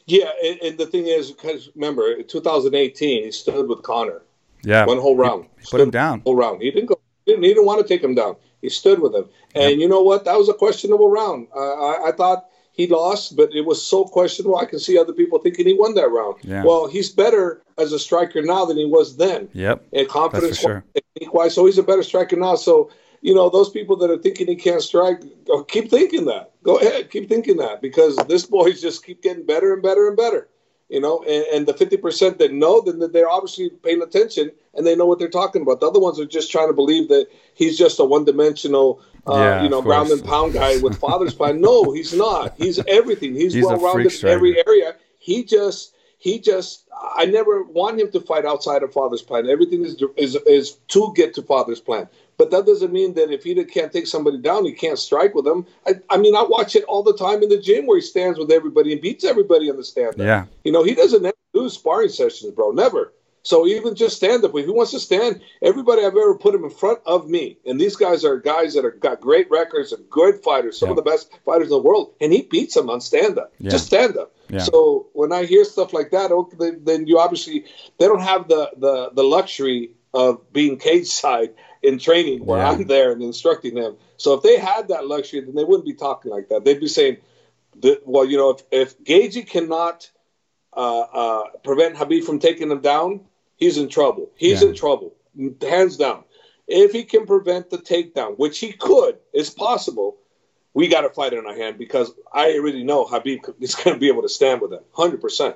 yeah and, and, the thing is, because remember, in 2018, he stood with Conor. Yeah, one whole round. He, he put him down. Whole round. He didn't go. He didn't, he didn't want to take him down. He stood with him, and yeah. you know what? That was a questionable round. Uh, I, I thought he lost, but it was so questionable. I can see other people thinking he won that round. Yeah. Well, he's better as a striker now than he was then. Yep. And confidence sure. wise, so he's a better striker now. So you know, those people that are thinking he can't strike, keep thinking that. Go ahead, keep thinking that because this boy's just keep getting better and better and better. You know, and, and the fifty percent that know, then they're obviously paying attention and they know what they're talking about. The other ones are just trying to believe that he's just a one-dimensional, uh, yeah, you know, ground and pound guy with father's plan. No, he's not. He's everything. He's, he's well-rounded in every area. He just he just I never want him to fight outside of father's plan. Everything is is is to get to father's plan. But that doesn't mean that if he can't take somebody down, he can't strike with them. I, I mean, I watch it all the time in the gym where he stands with everybody and beats everybody on the stand. Yeah. You know, he doesn't do sparring sessions, bro. Never. So even just stand up, if he wants to stand, everybody I've ever put him in front of me, and these guys are guys that have got great records and good fighters, some yeah. of the best fighters in the world, and he beats them on stand up, yeah. just stand up. Yeah. So when I hear stuff like that, okay, then you obviously they don't have the the the luxury of being cage side in training where yeah. I'm there and instructing them. So if they had that luxury, then they wouldn't be talking like that. They'd be saying, well, you know, if, if Gaethje cannot uh, uh, prevent Khabib from taking him down, he's in trouble. He's yeah. in trouble, hands down. If he can prevent the takedown, which he could, is possible, we got a fight in our hand because I already know Khabib is going to be able to stand with him, 100%.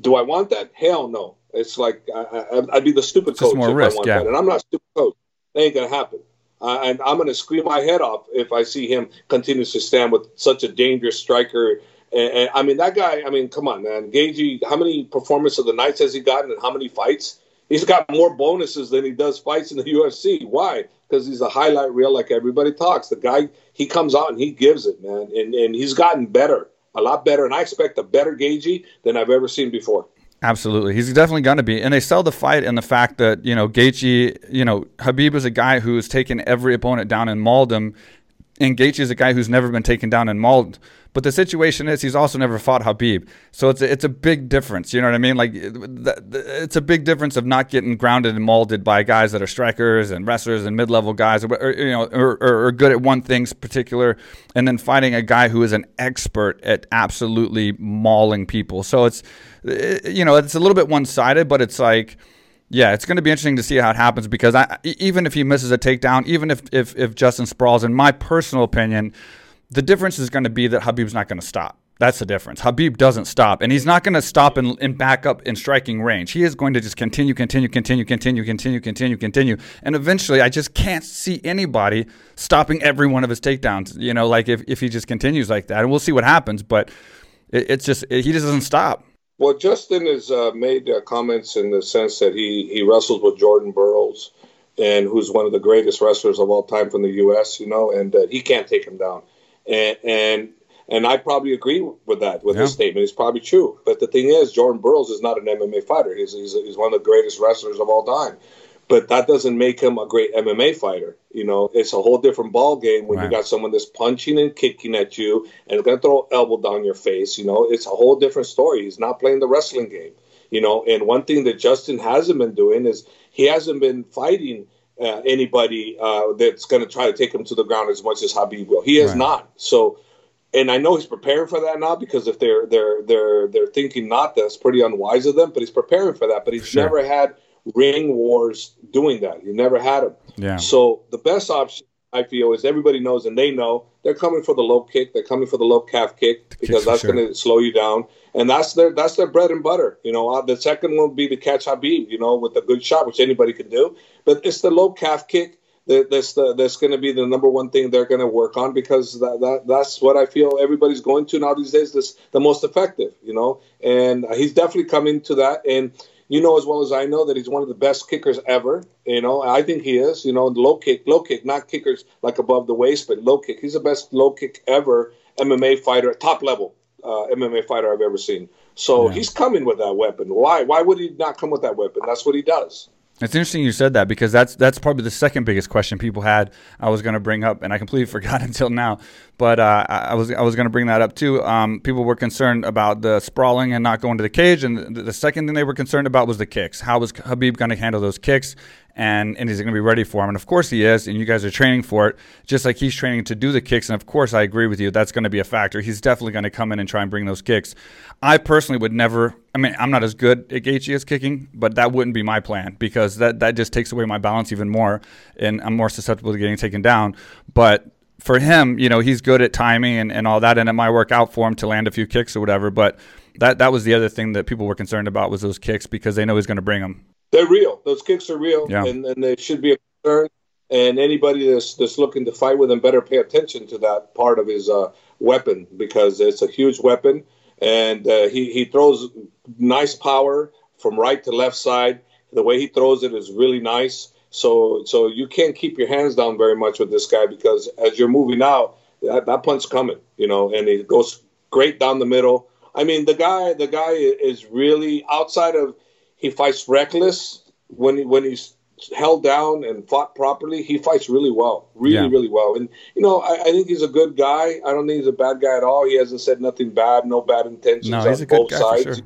Do I want that? Hell no. It's like I, would be the stupid it's coach if risk, I want yeah. that. And I'm not a stupid coach. That ain't gonna happen. Uh, and I'm gonna scream my head off if I see him continue to stand with such a dangerous striker. And, and I mean, that guy. I mean, come on, man. Gaethje, how many performance of the nights has he gotten, and how many fights? He's got more bonuses than he does fights in the UFC. Why? Because he's a highlight reel, like everybody talks. The guy, he comes out and he gives it, man. And and he's gotten better, a lot better. And I expect a better Gaethje than I've ever seen before. Absolutely, he's definitely going to be, and they sell the fight and the fact that you know Gaethje, you know Khabib is a guy who's taken every opponent down and mauled him, and Gaethje is a guy who's never been taken down and mauled. But the situation is he's also never fought Khabib, so it's a, it's a big difference. You know what I mean? Like it's a big difference of not getting grounded and mauled by guys that are strikers and wrestlers and mid level guys, or, or, you know, or, or good at one thing's particular, and then fighting a guy who is an expert at absolutely mauling people. So it's Uh, you know it's a little bit one sided, but it's like yeah, it's going to be interesting to see how it happens because I, even if he misses a takedown, even if, if, if Justin sprawls, in my personal opinion, the difference is going to be that Khabib's not going to stop. That's the difference. Khabib doesn't stop, and he's not going to stop and, and back up in striking range. He is going to just continue, continue, continue, continue, continue, continue, continue, and eventually, I just can't see anybody stopping every one of his takedowns. You know, like if, if he just continues like that, and we'll see what happens. But it, it's just it, he just doesn't stop. Well, Justin has uh, made uh, comments in the sense that he he wrestles with Jordan Burroughs, and who's one of the greatest wrestlers of all time from the U.S. You know, and uh, he can't take him down, and and and I probably agree with that with yeah. his statement. It's probably true. But the thing is, Jordan Burroughs is not an MMA fighter. He's he's, he's one of the greatest wrestlers of all time. But that doesn't make him a great MMA fighter. You know, it's a whole different ball game when Right. you got someone that's punching and kicking at you and gonna throw elbow down your face. You know, it's a whole different story. He's not playing the wrestling game. You know, and one thing that Justin hasn't been doing is he hasn't been fighting uh, anybody uh, that's going to try to take him to the ground as much as Khabib will. He has Right. not. So, and I know he's preparing for that now because if they're they're they're they're thinking not, that's pretty unwise of them. But he's preparing for that. But he's Sure. never had ring wars doing that. You never had them. Yeah. So the best option I feel is everybody knows and they know they're coming for the low kick. They're coming for the low calf kick because that's sure. going to slow you down, and that's their that's their bread and butter. You know, uh, the second one would be the catch Khabib. You know, with a good shot, which anybody can do. But it's the low calf kick that, that's the that's going to be the number one thing they're going to work on because that, that that's what I feel everybody's going to now these days. This the most effective. You know, and he's definitely coming to that and you know as well as I know that he's one of the best kickers ever. You know, I think he is. You know, low kick, low kick, not kickers like above the waist, but low kick. He's the best low kick ever MMA fighter, top level uh, MMA fighter I've ever seen. So Yeah. he's coming with that weapon. Why? Why would he not come with that weapon? That's what he does. It's interesting you said that because that's that's probably the second biggest question people had. I was going to bring up, and I completely forgot until now. But uh, I I was I was going to bring that up too. Um, people were concerned about the sprawling and not going to the cage, and the, the second thing they were concerned about was the kicks. How was Khabib going to handle those kicks? And, and is he going to be ready for him? And of course he is. And you guys are training for it, just like he's training to do the kicks. And of course, I agree with you. That's going to be a factor. He's definitely going to come in and try and bring those kicks. I personally would never. I mean, I'm not as good at Gaethje as kicking, but that wouldn't be my plan because that that just takes away my balance even more, and I'm more susceptible to getting taken down. But for him, you know, he's good at timing and, and all that, and it might work out for him to land a few kicks or whatever. But that that was the other thing that people were concerned about was those kicks because they know he's going to bring them. They're real. Those kicks are real, Yeah. and, and they should be a concern. And anybody that's, that's looking to fight with him better pay attention to that part of his uh, weapon because it's a huge weapon, and uh, he he throws nice power from right to left side. The way he throws it is really nice. So so you can't keep your hands down very much with this guy because as you're moving out, that, that coming, you know, and he goes great down the middle. I mean, the guy the guy is really outside of he fights reckless when he, when he's held down and fought properly. He fights really well, really Yeah. really well. And you know, I, I think he's a good guy. I don't think he's a bad guy at all. He hasn't said nothing bad, no bad intentions No, on he's a good both sides. sure.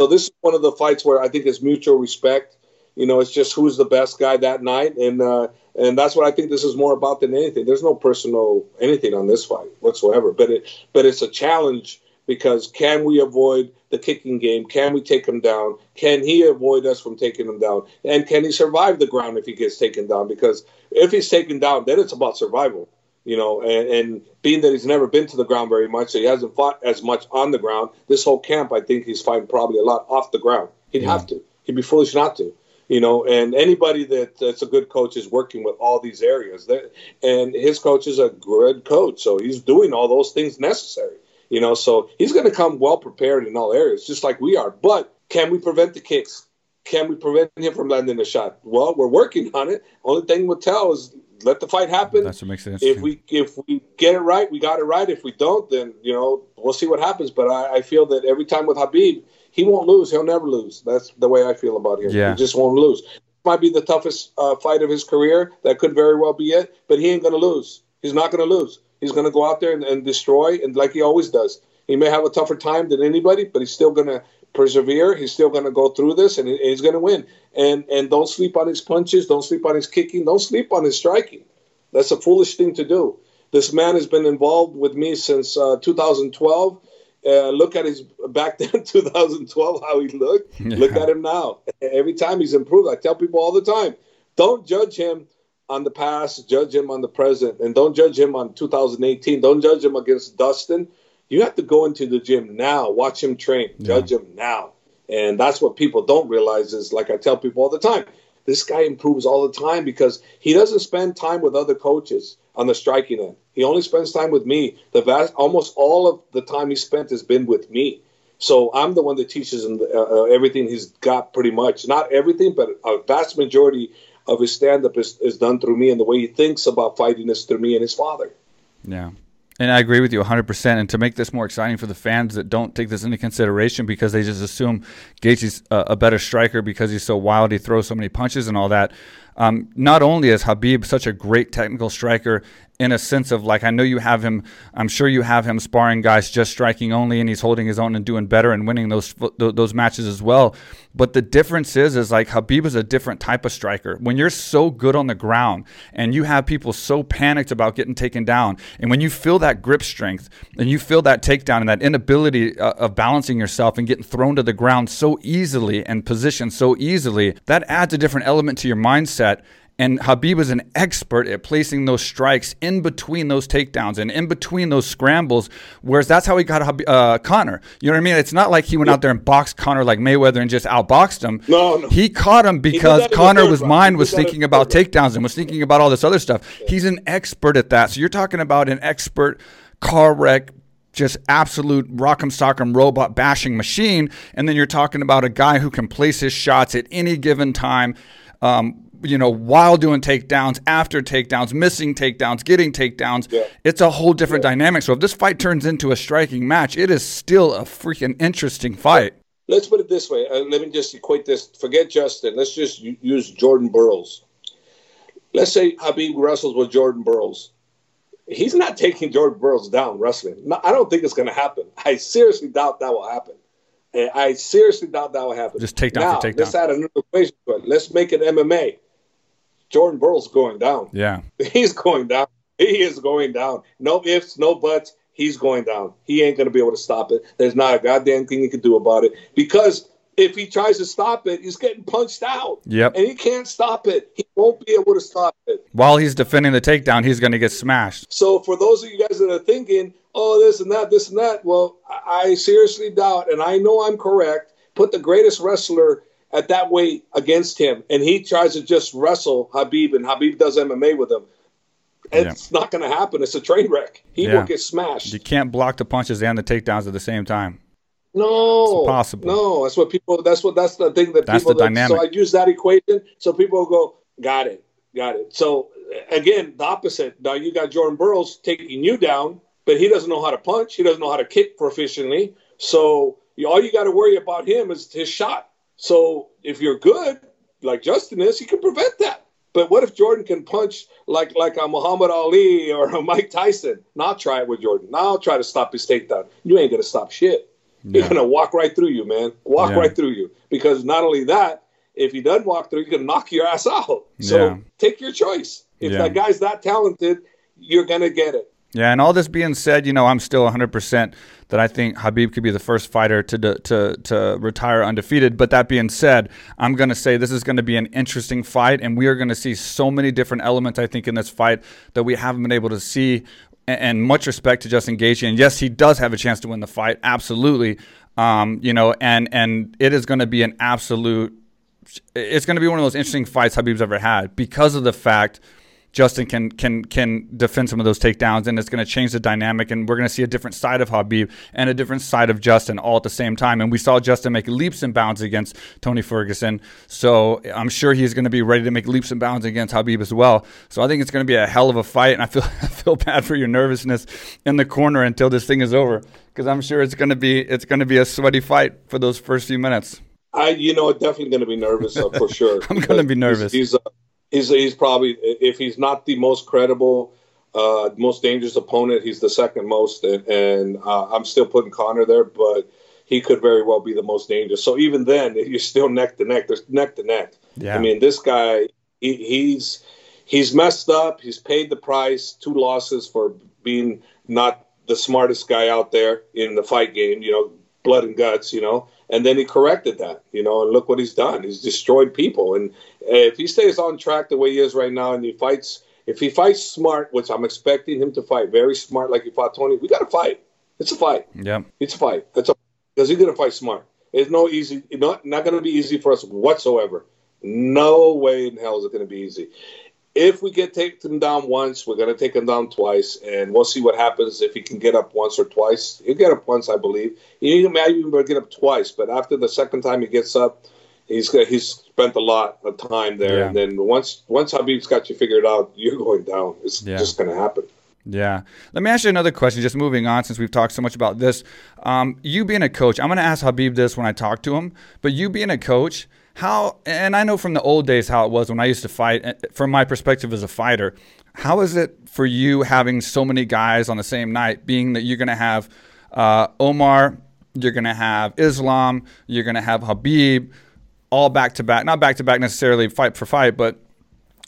So this is one of the fights where I think it's mutual respect. You know, it's just who's the best guy that night, and uh, and that's what I think this is more about than anything. There's no personal anything on this fight whatsoever, but it but it's a challenge because can we avoid the kicking game? Can we take him down? Can he avoid us from taking him down? And can he survive the ground if he gets taken down? Because if he's taken down, then it's about survival. You know, and, and being that he's never been to the ground very much, so he hasn't fought as much on the ground. This whole camp, I think he's fighting probably a lot off the ground. He'd have to. He'd be foolish not to. You know, and anybody that, that's a good coach is working with all these areas. That, and his coach is a good coach, so he's doing all those things necessary. You know, so he's going to come well prepared in all areas, just like we are. But can we prevent the kicks? Can we prevent him from landing a shot? Well, we're working on it. Only thing we'll tell is let the fight happen. That's what makes it if we if we get it right, we got it right. If we don't, then you know we'll see what happens. But I, I feel that every time with Khabib, he won't lose. He'll never lose. That's the way I feel about him. Yeah. He just won't lose. Might be the toughest uh, fight of his career. That could very well be it. But he ain't gonna lose. He's not gonna lose. He's gonna go out there and, and destroy, and like he always does. He may have a tougher time than anybody, but he's still gonna persevere. He's still gonna go through this, and he's gonna win. And and don't sleep on his punches. Don't sleep on his kicking. Don't sleep on his striking. That's a foolish thing to do. This man has been involved with me since uh, 2012. Uh, look at his back then, 2012, how he looked. Look at him now. Every time he's improved. I tell people all the time, don't judge him on the past, judge him on the present, and don't judge him on 2018. Don't judge him against Dustin. You have to go into the gym now, watch him train, judge him now. And that's what people don't realize is like I tell people all the time, this guy improves all the time because he doesn't spend time with other coaches on the striking end. He only spends time with me. The vast, almost all of the time he spent has been with me. So I'm the one that teaches him uh, uh, everything he's got, pretty much. Not everything, but a vast majority of his stand-up is, is done through me, and the way he thinks about fighting is through me and his father. Yeah. And I agree with you 100%. And to make this more exciting for the fans that don't take this into consideration because they just assume Gaethje's a, a better striker because he's so wild, he throws so many punches and all that. Um, not only is Khabib such a great technical striker in a sense of like I know you have him. I'm sure you have him sparring guys just striking only, and he's holding his own and doing better and winning those those matches as well. But the difference is, is like Khabib is a different type of striker. When you're so good on the ground and you have people so panicked about getting taken down, and when you feel that grip strength and you feel that takedown and that inability uh, of balancing yourself and getting thrown to the ground so easily and positioned so easily, that adds a different element to your mindset and Khabib is an expert at placing those strikes in between those takedowns and in between those scrambles. Whereas that's how he got uh, Conor. You know what I mean? It's not like he went out there and boxed Conor like Mayweather and just outboxed him. No, no. He caught him because Conor was mind was thinking about takedowns and was thinking about all this other stuff. Yeah. He's an expert at that. So you're talking about an expert car wreck just absolute rock'em sock'em robot bashing machine, and then you're talking about a guy who can place his shots at any given time. Um, you know, while doing takedowns, after takedowns, missing takedowns, getting takedowns. Yeah. It's a whole different yeah. dynamic. So if this fight turns into a striking match, it is still a freaking interesting fight. Let's put it this way. Uh, let me just equate this. Forget Justin. Let's just use Jordan Burroughs. Let's say Khabib wrestles with Jordan Burroughs. He's not taking Jordan Burroughs down wrestling. No, I don't think it's going to happen. I seriously doubt that will happen. I seriously doubt that will happen. Just take down now, for takedown. Let's add another equation to it. Let's make it MMA. Jordan Burroughs going down. Yeah. He's going down. He is going down. No ifs, no buts. He's going down. He ain't going to be able to stop it. There's not a goddamn thing he can do about it because if he tries to stop it, he's getting punched out. Yep. And he can't stop it. He won't be able to stop it. While he's defending the takedown, he's going to get smashed. So for those of you guys that are thinking, oh, this and that, this and that, well, I seriously doubt, and I know I'm correct, put the greatest wrestler at that weight against him, and he tries to just wrestle Khabib, and Khabib does MMA with him. It's yeah. not going to happen. It's a train wreck. He yeah. will get smashed. You can't block the punches and the takedowns at the same time. No, it's impossible. No, that's what people. That's what. That's the thing that that's people. The dynamic. so I use that equation. So people go, got it, got it. So again, the opposite. Now you got Jordan Burroughs taking you down, but he doesn't know how to punch. He doesn't know how to kick proficiently. So all you got to worry about him is his shot. So if you're good, like Justin is, you can prevent that. But what if Jordan can punch like like a Muhammad Ali or a Mike Tyson? Now try it with Jordan. Now try to stop his takedown. You ain't gonna stop shit. Yeah. He's gonna walk right through you, man. Walk yeah. right through you. Because not only that, if he doesn't walk through, he's gonna knock your ass out. So yeah. take your choice. If that guy's that talented, you're gonna get it. Yeah, and all this being said, you know, I'm still 100% that I think Khabib could be the first fighter to to to retire undefeated. But that being said, I'm going to say this is going to be an interesting fight, and we are going to see so many different elements. I think in this fight that we haven't been able to see. And, much respect to Justin Gaethje, and yes, he does have a chance to win the fight, absolutely. Um, you know, and and it is going to be an absolute. It's going to be one of those interesting fights Khabib's ever had because of the fact Justin can can can defend some of those takedowns, and it's going to change the dynamic, and we're going to see a different side of Khabib and a different side of Justin all at the same time. And we saw Justin make leaps and bounds against Tony Ferguson, so I'm sure he's going to be ready to make leaps and bounds against Khabib as well. So I think it's going to be a hell of a fight, and I feel I feel bad for your nervousness in the corner until this thing is over, because I'm sure it's going to be it's going to be a sweaty fight for those first few minutes. I, you know, definitely going to be nervous uh, for sure. I'm going to be nervous. He's, he's, uh, he's he's probably if he's not the most credible, uh, most dangerous opponent, he's the second most, and, and uh, I'm still putting Conor there, but he could very well be the most dangerous. So even then, you're still neck to neck. There's neck to neck. Yeah. I mean, this guy, he, he's he's messed up. He's paid the price, two losses for being not the smartest guy out there in the fight game. You know, blood and guts. You know, and then he corrected that, you know, and look what he's done. He's destroyed people. And Uh, if he stays on track the way he is right now, and he fights, if he fights smart, which I'm expecting him to fight very smart, like he fought Tony, we got to fight. It's a fight. Yeah, it's a fight. That's a because he's gonna fight smart. It's no easy, not not gonna be easy for us whatsoever. No way in hell is it gonna be easy if we get taken down once, we're to take him down twice, and we'll see what happens if he can get up once or twice. He'll get up once, I believe. He may even get up twice, but after the second time he gets up, he's he's spent a lot of time there, yeah. and then once once Khabib's got you figured out, you're going down. It's yeah. just going to happen. Yeah. Let me ask you another question, just moving on since we've talked so much about this. Um, you being a coach, I'm going to ask Khabib this when I talk to him, but you being a coach, how, and I know from the old days how it was when I used to fight, eh, from my perspective as a fighter, how is it for you having so many guys on the same night, being that you're going to have uh, Omar, you're going to have Islam, you're going to have Khabib, all back to back, not back to back necessarily fight for fight, but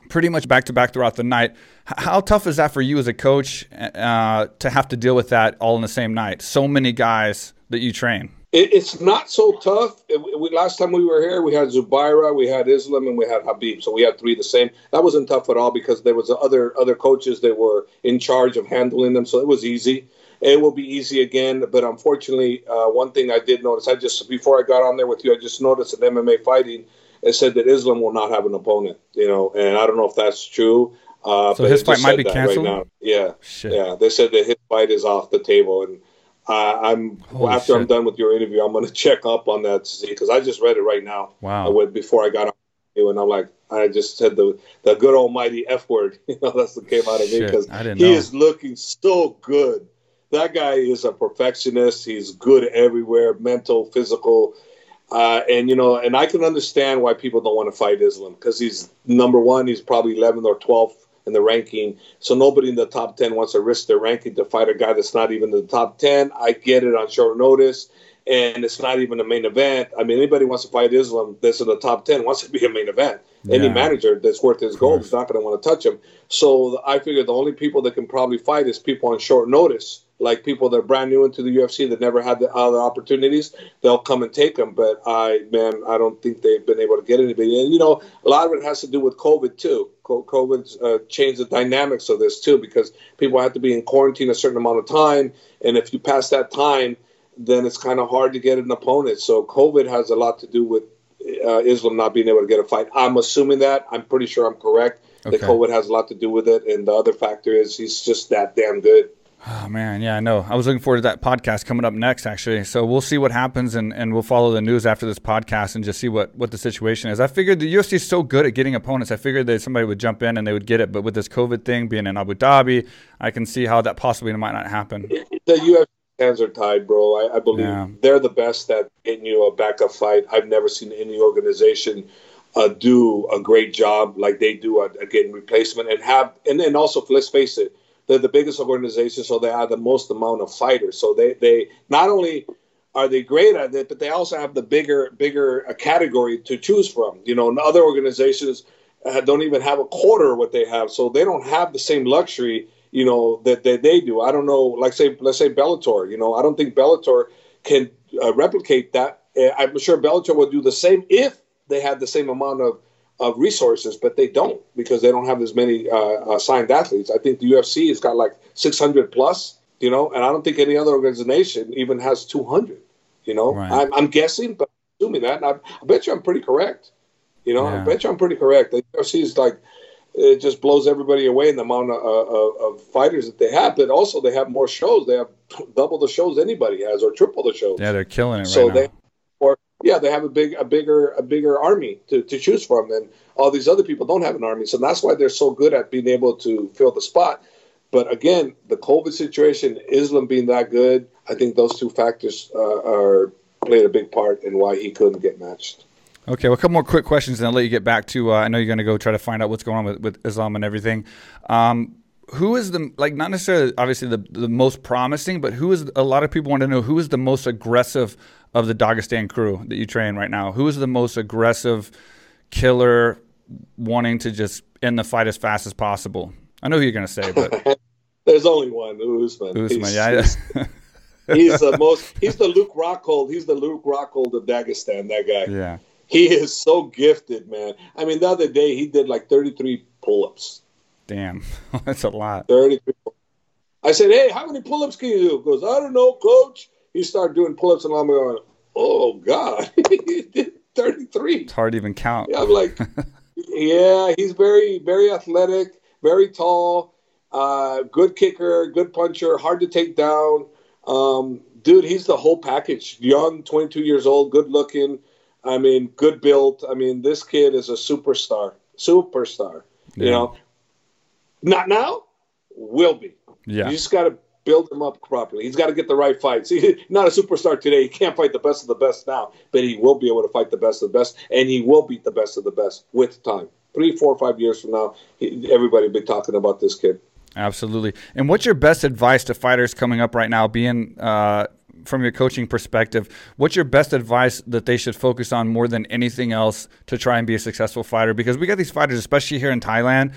pretty much back to back throughout the night. How tough is that for you as a coach uh, to have to deal with that all in the same night? So many guys that you train. it's not so tough. we, last time we were here, we had Zubaira, we had Islam, and we had Khabib. So we had three the same. That wasn't tough at all because there was other other coaches that were in charge of handling them. So it was easy. It will be easy again, but unfortunately, uh, one thing I did notice, I just before I got on there with you, I just noticed that MMA fighting it said that Islam will not have an opponent. You know, and I don't know if that's true. Uh, so his fight might be canceled. Right yeah, Shit. yeah. They said that his fight is off the table, and uh, I'm Holy after shit. I'm done with your interview, I'm going to check up on that to see because I just read it right now. Wow. With, before I got on you, and I'm like, I just said the the good almighty f word. You know, that's what came out of me because he know. is looking so good. That guy is a perfectionist. He's good everywhere, mental, physical. Uh, and you know, and I can understand why people don't want to fight Islam because he's number one. He's probably 11th or 12th in the ranking. So nobody in the top 10 wants to risk their ranking to fight a guy that's not even in the top 10. I get it on short notice, and it's not even a main event. I mean, anybody wants to fight Islam that's in the top 10 wants to be a main event. Yeah. Any manager that's worth his gold is not going to want to touch him. So I figure the only people that can probably fight is people on short notice like people that are brand new into the UFC that never had the other opportunities, they'll come and take them. But I, man, I don't think they've been able to get anybody. And you know, a lot of it has to do with COVID too. COVID uh, changed the dynamics of this too because people have to be in quarantine a certain amount of time, and if you pass that time, then it's kind of hard to get an opponent. So COVID has a lot to do with uh, Islam not being able to get a fight. I'm assuming that. I'm pretty sure I'm correct. Okay. That COVID has a lot to do with it, and the other factor is he's just that damn good. Oh man, yeah, I know. I was looking forward to that podcast coming up next, actually. So we'll see what happens, and, and we'll follow the news after this podcast and just see what, what the situation is. I figured the UFC is so good at getting opponents. I figured that somebody would jump in and they would get it, but with this COVID thing being in Abu Dhabi, I can see how that possibly might not happen. The UFC hands are tied, bro. I, I believe yeah. they're the best at getting you a backup fight. I've never seen any organization uh, do a great job like they do at, at getting replacement and have, and then also let's face it they're the biggest organization, so they have the most amount of fighters. So they, they not only are they great at it, but they also have the bigger bigger category to choose from. You know, and other organizations uh, don't even have a quarter of what they have, so they don't have the same luxury. You know that, that they do. I don't know, like say let's say Bellator. You know, I don't think Bellator can uh, replicate that. Uh, I'm sure Bellator would do the same if they had the same amount of of resources, but they don't because they don't have as many uh, uh, signed athletes. I think the UFC has got like 600 plus, you know, and I don't think any other organization even has 200. You know, right. I'm, I'm, guessing, but assuming that, I, I, bet you I'm pretty correct. You know, yeah. I bet you I'm pretty correct. The UFC is like it just blows everybody away in the amount of, uh, of, fighters that they have, but also they have more shows. They have double the shows anybody has, or triple the shows. Yeah, they're killing it. So right they yeah, they have a big, a bigger, a bigger army to, to choose from, and all these other people don't have an army. So that's why they're so good at being able to fill the spot. But again, the COVID situation, Islam being that good, I think those two factors uh, are played a big part in why he couldn't get matched. Okay, well, a couple more quick questions, and I'll let you get back to. Uh, I know you're going to go try to find out what's going on with, with Islam and everything. Um, who is the like not necessarily obviously the the most promising, but who is a lot of people want to know who is the most aggressive of the Dagestan crew that you train right now? Who is the most aggressive killer wanting to just end the fight as fast as possible? I know who you're going to say, but there's only one Usman. Usman, he's, yeah. he's the most. He's the Luke Rockhold. He's the Luke Rockhold of Dagestan. That guy. Yeah. He is so gifted, man. I mean, the other day he did like 33 pull-ups. Damn, that's a lot. 33. I said, "Hey, how many pull-ups can you do?" He goes, "I don't know, coach." he started doing pull-ups, and I'm going, "Oh God, he did 33." It's hard to even count. Yeah, I'm like, yeah, he's very, very athletic, very tall, uh, good kicker, good puncher, hard to take down. Um, dude, he's the whole package. Young, 22 years old, good looking. I mean, good built. I mean, this kid is a superstar, superstar. Yeah. You know, not now, will be. Yeah. You just got to build him up properly. He's got to get the right fights. He's not a superstar today. He can't fight the best of the best now, but he will be able to fight the best of the best, and he will beat the best of the best with time. Three, four, five years from now, he, everybody will be talking about this kid. Absolutely. And what's your best advice to fighters coming up right now, being uh, from your coaching perspective? What's your best advice that they should focus on more than anything else to try and be a successful fighter? Because we got these fighters, especially here in Thailand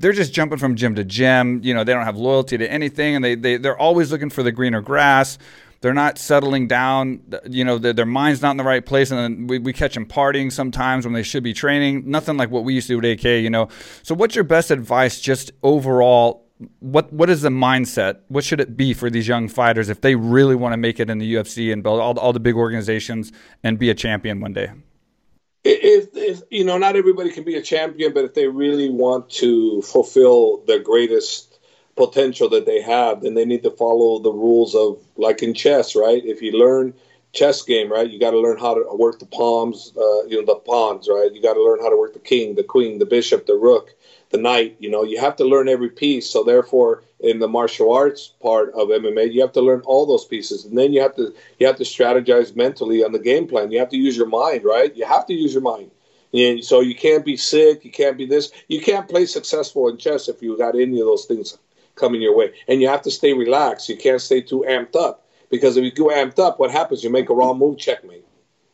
they're just jumping from gym to gym. You know, they don't have loyalty to anything, and they, they they're always looking for the greener grass. They're not settling down. You know, their, their mind's not in the right place, and we, we catch them partying sometimes when they should be training. Nothing like what we used to do at AK. You know, so what's your best advice, just overall? What what is the mindset? What should it be for these young fighters if they really want to make it in the UFC and build all, all the big organizations and be a champion one day? If, if you know not everybody can be a champion but if they really want to fulfill their greatest potential that they have then they need to follow the rules of like in chess right if you learn chess game right you got to learn how to work the palms uh, you know the pawns right you got to learn how to work the king the queen the bishop the rook the knight. You know, you have to learn every piece. So therefore, in the martial arts part of MMA, you have to learn all those pieces, and then you have to you have to strategize mentally on the game plan. You have to use your mind, right? You have to use your mind. And so you can't be sick. You can't be this. You can't play successful in chess if you got any of those things coming your way. And you have to stay relaxed. You can't stay too amped up because if you go amped up, what happens? You make a wrong move, checkmate.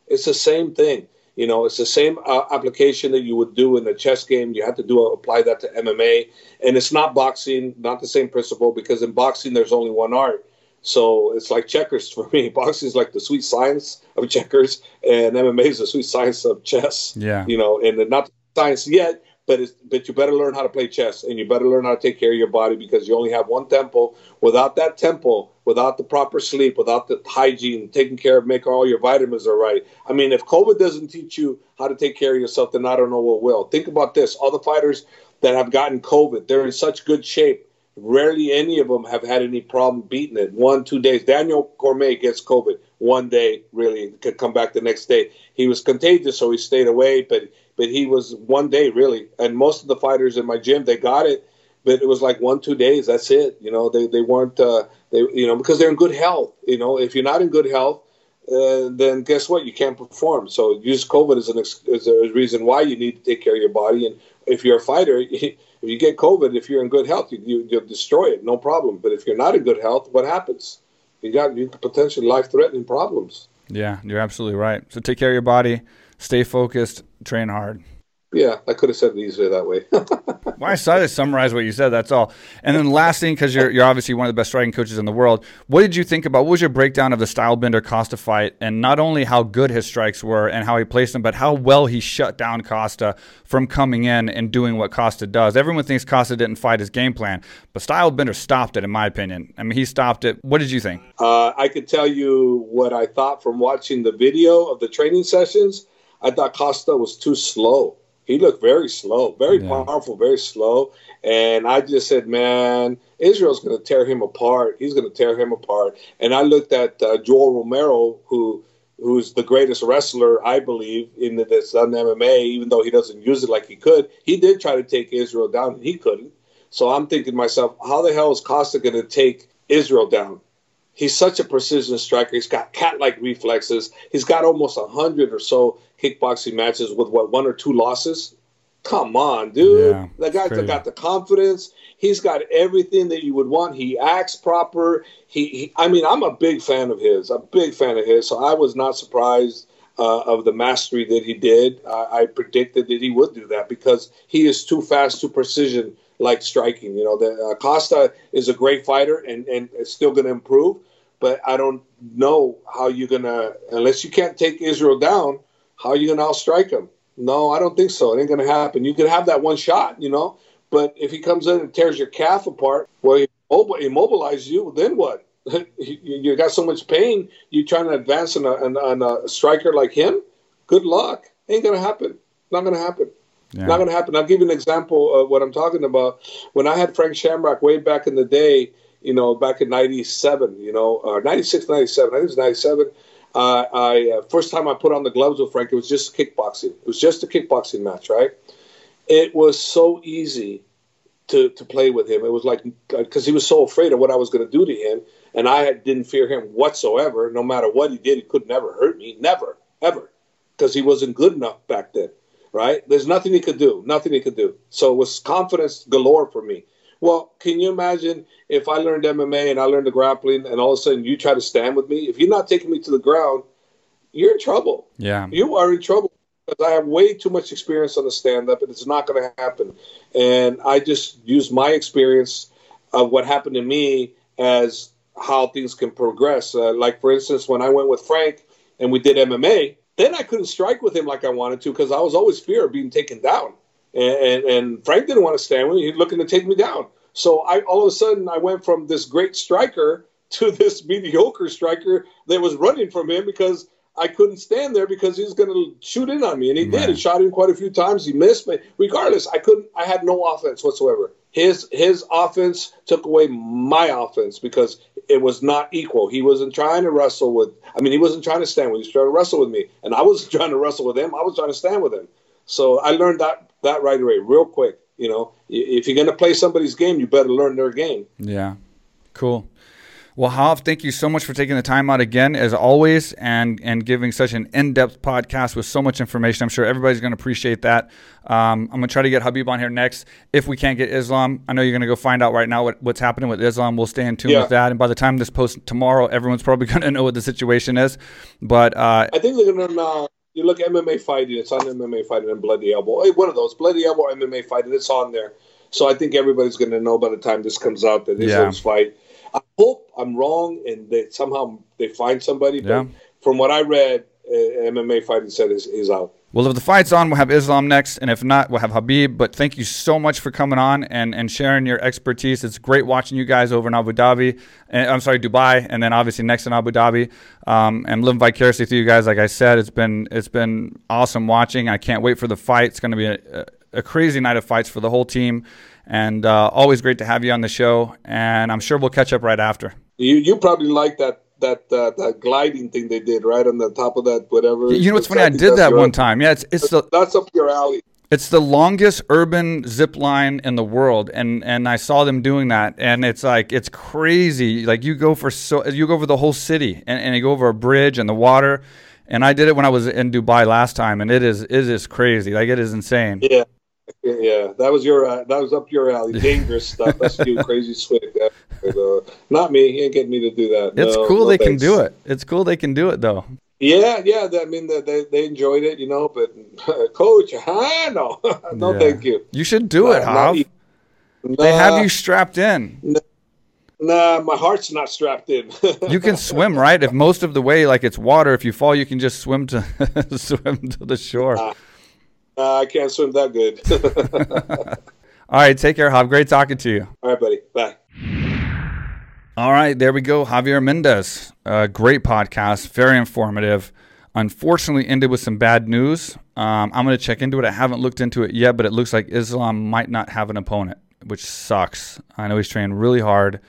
It's the same thing. You know, it's the same uh, application that you would do in the chess game. You have to do apply that to MMA, and it's not boxing, not the same principle because in boxing there's only one art. So it's like checkers for me. Boxing is like the sweet science of checkers, and MMA is the sweet science of chess. Yeah, you know, and not science yet, but it's, but you better learn how to play chess and you better learn how to take care of your body because you only have one tempo. Without that tempo, without the proper sleep, without the hygiene, taking care of making all your vitamins are right. I mean, if COVID doesn't teach you how to take care of yourself, then I don't know what will. Think about this: all the fighters that have gotten COVID, they're in such good shape. Rarely any of them have had any problem beating it. One, two days. Daniel Cormier gets COVID one day, really could come back the next day. He was contagious, so he stayed away, but but he was one day really. And most of the fighters in my gym, they got it, but it was like one two days. That's it. You know, they they weren't uh, they you know because they're in good health. You know, if you're not in good health. Uh, then guess what? You can't perform. So use COVID as an ex- as a reason why you need to take care of your body. And if you're a fighter, if you get COVID, if you're in good health, you, you will destroy it, no problem. But if you're not in good health, what happens? You got you potentially life threatening problems. Yeah, you're absolutely right. So take care of your body stay focused, train hard. Yeah, I could have said it easier that way. well, I saw to summarize what you said. That's all. And then last thing, because you're, you're obviously one of the best striking coaches in the world. What did you think about? What was your breakdown of the Stylebender Costa fight, and not only how good his strikes were and how he placed them, but how well he shut down Costa from coming in and doing what Costa does. Everyone thinks Costa didn't fight his game plan, but Stylebender stopped it, in my opinion. I mean, he stopped it. What did you think? Uh, I could tell you what I thought from watching the video of the training sessions I thought Costa was too slow. He looked very slow, very yeah. powerful, very slow. And I just said, man, Israel's going to tear him apart. He's going to tear him apart. And I looked at uh, Yoel Romero, who who's the greatest wrestler, I believe, in the, that's done MMA, even though he doesn't use it like he could. He did try to take Israel down, and he couldn't. So I'm thinking to myself, how the hell is Costa going to take Israel down? He's such a precision striker. He's got cat-like reflexes. He's got almost a hundred or so kickboxing matches with what one or two losses. Come on, dude. Yeah, the guy's got the confidence. He's got everything that you would want. He acts proper. He, he, I mean, I'm a big fan of his. A big fan of his. So I was not surprised uh, of the mastery that he did. Uh, I predicted that he would do that because he is too fast, too precision like striking. You know, the, uh, Costa is a great fighter and and still going to improve, but I don't know how you're gonna unless you can't take Israel down. How are you gonna outstrike him? No, I don't think so. It ain't gonna happen. You could have that one shot, you know, but if he comes in and tears your calf apart, well, he immobilizes you. Then what? you got so much pain. You trying to advance on a, on a striker like him? Good luck. Ain't gonna happen. Not gonna happen. Yeah. Not going to happen. I'll give you an example of what I'm talking about. When I had Frank Shamrock way back in the day, you know, back in '97, you know, or '96, '97, I think it was '97. Uh, I uh, first time I put on the gloves with Frank, it was just kickboxing. It was just a kickboxing match, right? It was so easy to to play with him. It was like because he was so afraid of what I was going to do to him, and I didn't fear him whatsoever. No matter what he did, he could never hurt me, never, ever, because he wasn't good enough back then. Right? There's nothing he could do, nothing he could do. So it was confidence galore for me. Well, can you imagine if I learned MMA and I learned the grappling, and all of a sudden you try to stand with me? If you're not taking me to the ground, you're in trouble. Yeah, you are in trouble because I have way too much experience on the stand up, and it's not going to happen. And I just use my experience of what happened to me as how things can progress. Uh, like for instance, when I went with Frank and we did MMA, then I couldn't strike with him like I wanted to because I was always fear of being taken down. And, and, and Frank didn't want to stand with me; he's looking to take me down. So I all of a sudden I went from this great striker to this mediocre striker that was running from him because I couldn't stand there because he was going to shoot in on me, and he right. did. He shot in quite a few times. He missed, but regardless, I couldn't. I had no offense whatsoever. His his offense took away my offense because it was not equal. He wasn't trying to wrestle with. I mean, he wasn't trying to stand with. He was trying to wrestle with me, and I wasn't trying to wrestle with him. I was trying to stand with him. So I learned that that right away, real quick. You know, if you're going to play somebody's game, you better learn their game. Yeah, cool. Well, Hav, thank you so much for taking the time out again, as always, and and giving such an in-depth podcast with so much information. I'm sure everybody's going to appreciate that. Um, I'm going to try to get Khabib on here next. If we can't get Islam, I know you're going to go find out right now what, what's happening with Islam. We'll stay in tune yeah. with that. And by the time this post tomorrow, everyone's probably going to know what the situation is. But uh, I think they're going to. Uh, you look at MMA fighting; it's on MMA fighting and Bloody Elbow. Hey, one of those Bloody Elbow MMA fighting. It's on there. So I think everybody's going to know by the time this comes out that Islam's yeah. fight I hope I'm wrong and they somehow they find somebody. But yeah. from what I read, uh, MMA fighting said is, is out. Well, if the fight's on, we'll have Islam next, and if not, we'll have Khabib. But thank you so much for coming on and, and sharing your expertise. It's great watching you guys over in Abu Dhabi. And, I'm sorry, Dubai, and then obviously next in Abu Dhabi. Um, and living vicariously through you guys. Like I said, it's been it's been awesome watching. I can't wait for the fight. It's going to be a, a crazy night of fights for the whole team. And uh, always great to have you on the show. And I'm sure we'll catch up right after. You you probably like that that uh, that gliding thing they did right on the top of that whatever. You know what's funny? I did that one time. Yeah, it's it's the that's up your alley. It's the longest urban zip line in the world, and and I saw them doing that, and it's like it's crazy. Like you go for so you go over the whole city, and, and you go over a bridge and the water, and I did it when I was in Dubai last time, and it is it is crazy. Like it is insane. Yeah. Yeah, that was your uh, that was up your alley. Dangerous stuff. That's you, crazy swick. Uh, not me. He ain't getting me to do that. It's no, cool no they thanks. can do it. It's cool they can do it though. Yeah, yeah. I mean, they they enjoyed it, you know. But coach, huh? No, no, yeah. thank you. You should do it, Hav. Nah, they have you strapped in. Nah, nah my heart's not strapped in. you can swim, right? If most of the way, like it's water, if you fall, you can just swim to swim to the shore. Uh, I can't swim that good. All right, take care, Hav. Great talking to you. All right, buddy. Bye. All right, there we go. Javier Mendez. Uh, great podcast, very informative. Unfortunately, ended with some bad news. Um, I'm going to check into it. I haven't looked into it yet, but it looks like Islam might not have an opponent, which sucks. I know he's training really hard.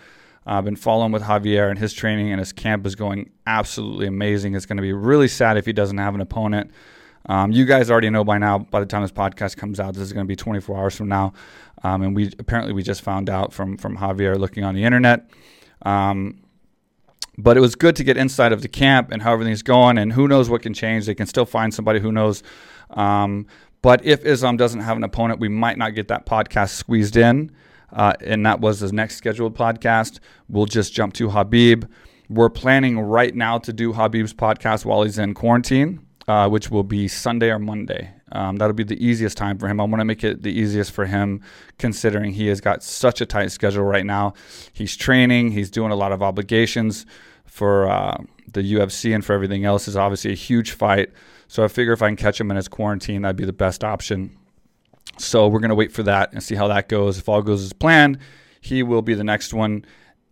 I've been following with Javier, and his training and his camp is going absolutely amazing. It's going to be really sad if he doesn't have an opponent. Um, you guys already know by now. By the time this podcast comes out, this is going to be 24 hours from now, um, and we apparently we just found out from from Javier looking on the internet. Um, but it was good to get inside of the camp and how everything's going, and who knows what can change. They can still find somebody who knows. Um, but if Islam doesn't have an opponent, we might not get that podcast squeezed in. Uh, and that was the next scheduled podcast. We'll just jump to Khabib. We're planning right now to do Khabib's podcast while he's in quarantine uh, which will be Sunday or Monday. Um, that'll be the easiest time for him. I want to make it the easiest for him, considering he has got such a tight schedule right now. He's training, he's doing a lot of obligations for uh, the UFC and for everything else. is obviously a huge fight. So I figure if I can catch him in his quarantine, that'd be the best option. So we're gonna wait for that and see how that goes. If all goes as planned, he will be the next one,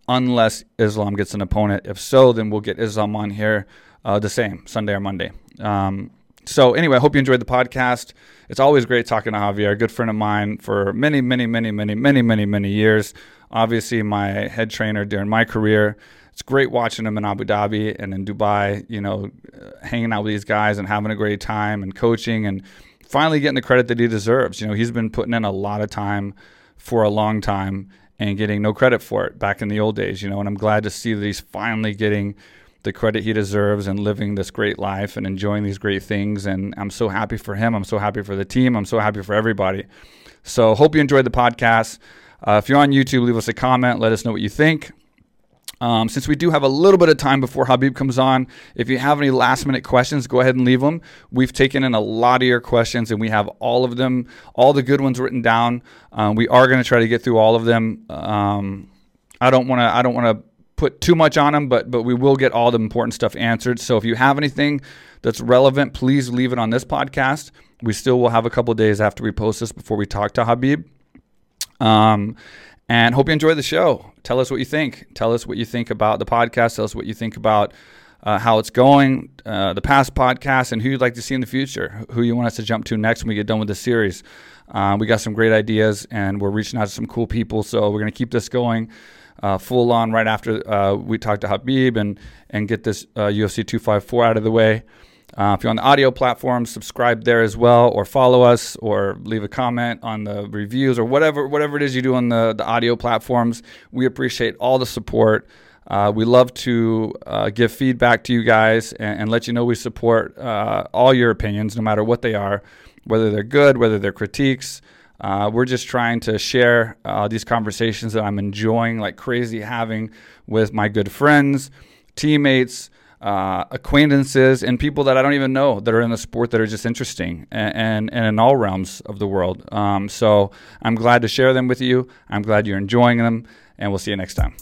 unless Islam gets an opponent. If so, then we'll get Islam on here uh, the same Sunday or Monday. Um, so anyway, I hope you enjoyed the podcast. It's always great talking to Javier, a good friend of mine for many, many, many, many, many, many, many years. Obviously, my head trainer during my career. It's great watching him in Abu Dhabi and in Dubai. You know, uh, hanging out with these guys and having a great time and coaching and finally getting the credit that he deserves. You know, he's been putting in a lot of time for a long time and getting no credit for it back in the old days, you know. And I'm glad to see that he's finally getting the credit he deserves and living this great life and enjoying these great things. And I'm so happy for him. I'm so happy for the team. I'm so happy for everybody. So hope you enjoyed the podcast. Uh, if you're on YouTube, leave us a comment. Let us know what you think. Um, since we do have a little bit of time before Khabib comes on, if you have any last minute questions, go ahead and leave them. We've taken in a lot of your questions and we have all of them, all the good ones written down. Um, we are going to try to get through all of them. Um, I don't want to. I don't want to put too much on them, but but we will get all the important stuff answered. So if you have anything that's relevant, please leave it on this podcast. We still will have a couple days after we post this before we talk to Khabib. Um, and hope you enjoy the show. Tell us what you think. Tell us what you think about the podcast. Tell us what you think about uh, how it's going, uh, the past podcast, and who you'd like to see in the future. Who you want us to jump to next when we get done with the series. Uh, we got some great ideas, and we're reaching out to some cool people. So we're going to keep this going uh, full on right after uh, we talk to Khabib and and get this UFC uh, 254 out of the way. Uh, if you're on the audio platform, subscribe there as well, or follow us, or leave a comment on the reviews, or whatever whatever it is you do on the, the audio platforms. We appreciate all the support. Uh, we love to uh, give feedback to you guys and, and, let you know we support all your opinions, no matter what they are, whether they're good, whether they're critiques. Uh, we're just trying to share uh, these conversations that I'm enjoying like crazy having with my good friends, teammates, uh, acquaintances and people that I don't even know that are in the sport that are just interesting and, and, and in all realms of the world. Um, so I'm glad to share them with you. I'm glad you're enjoying them, and we'll see you next time.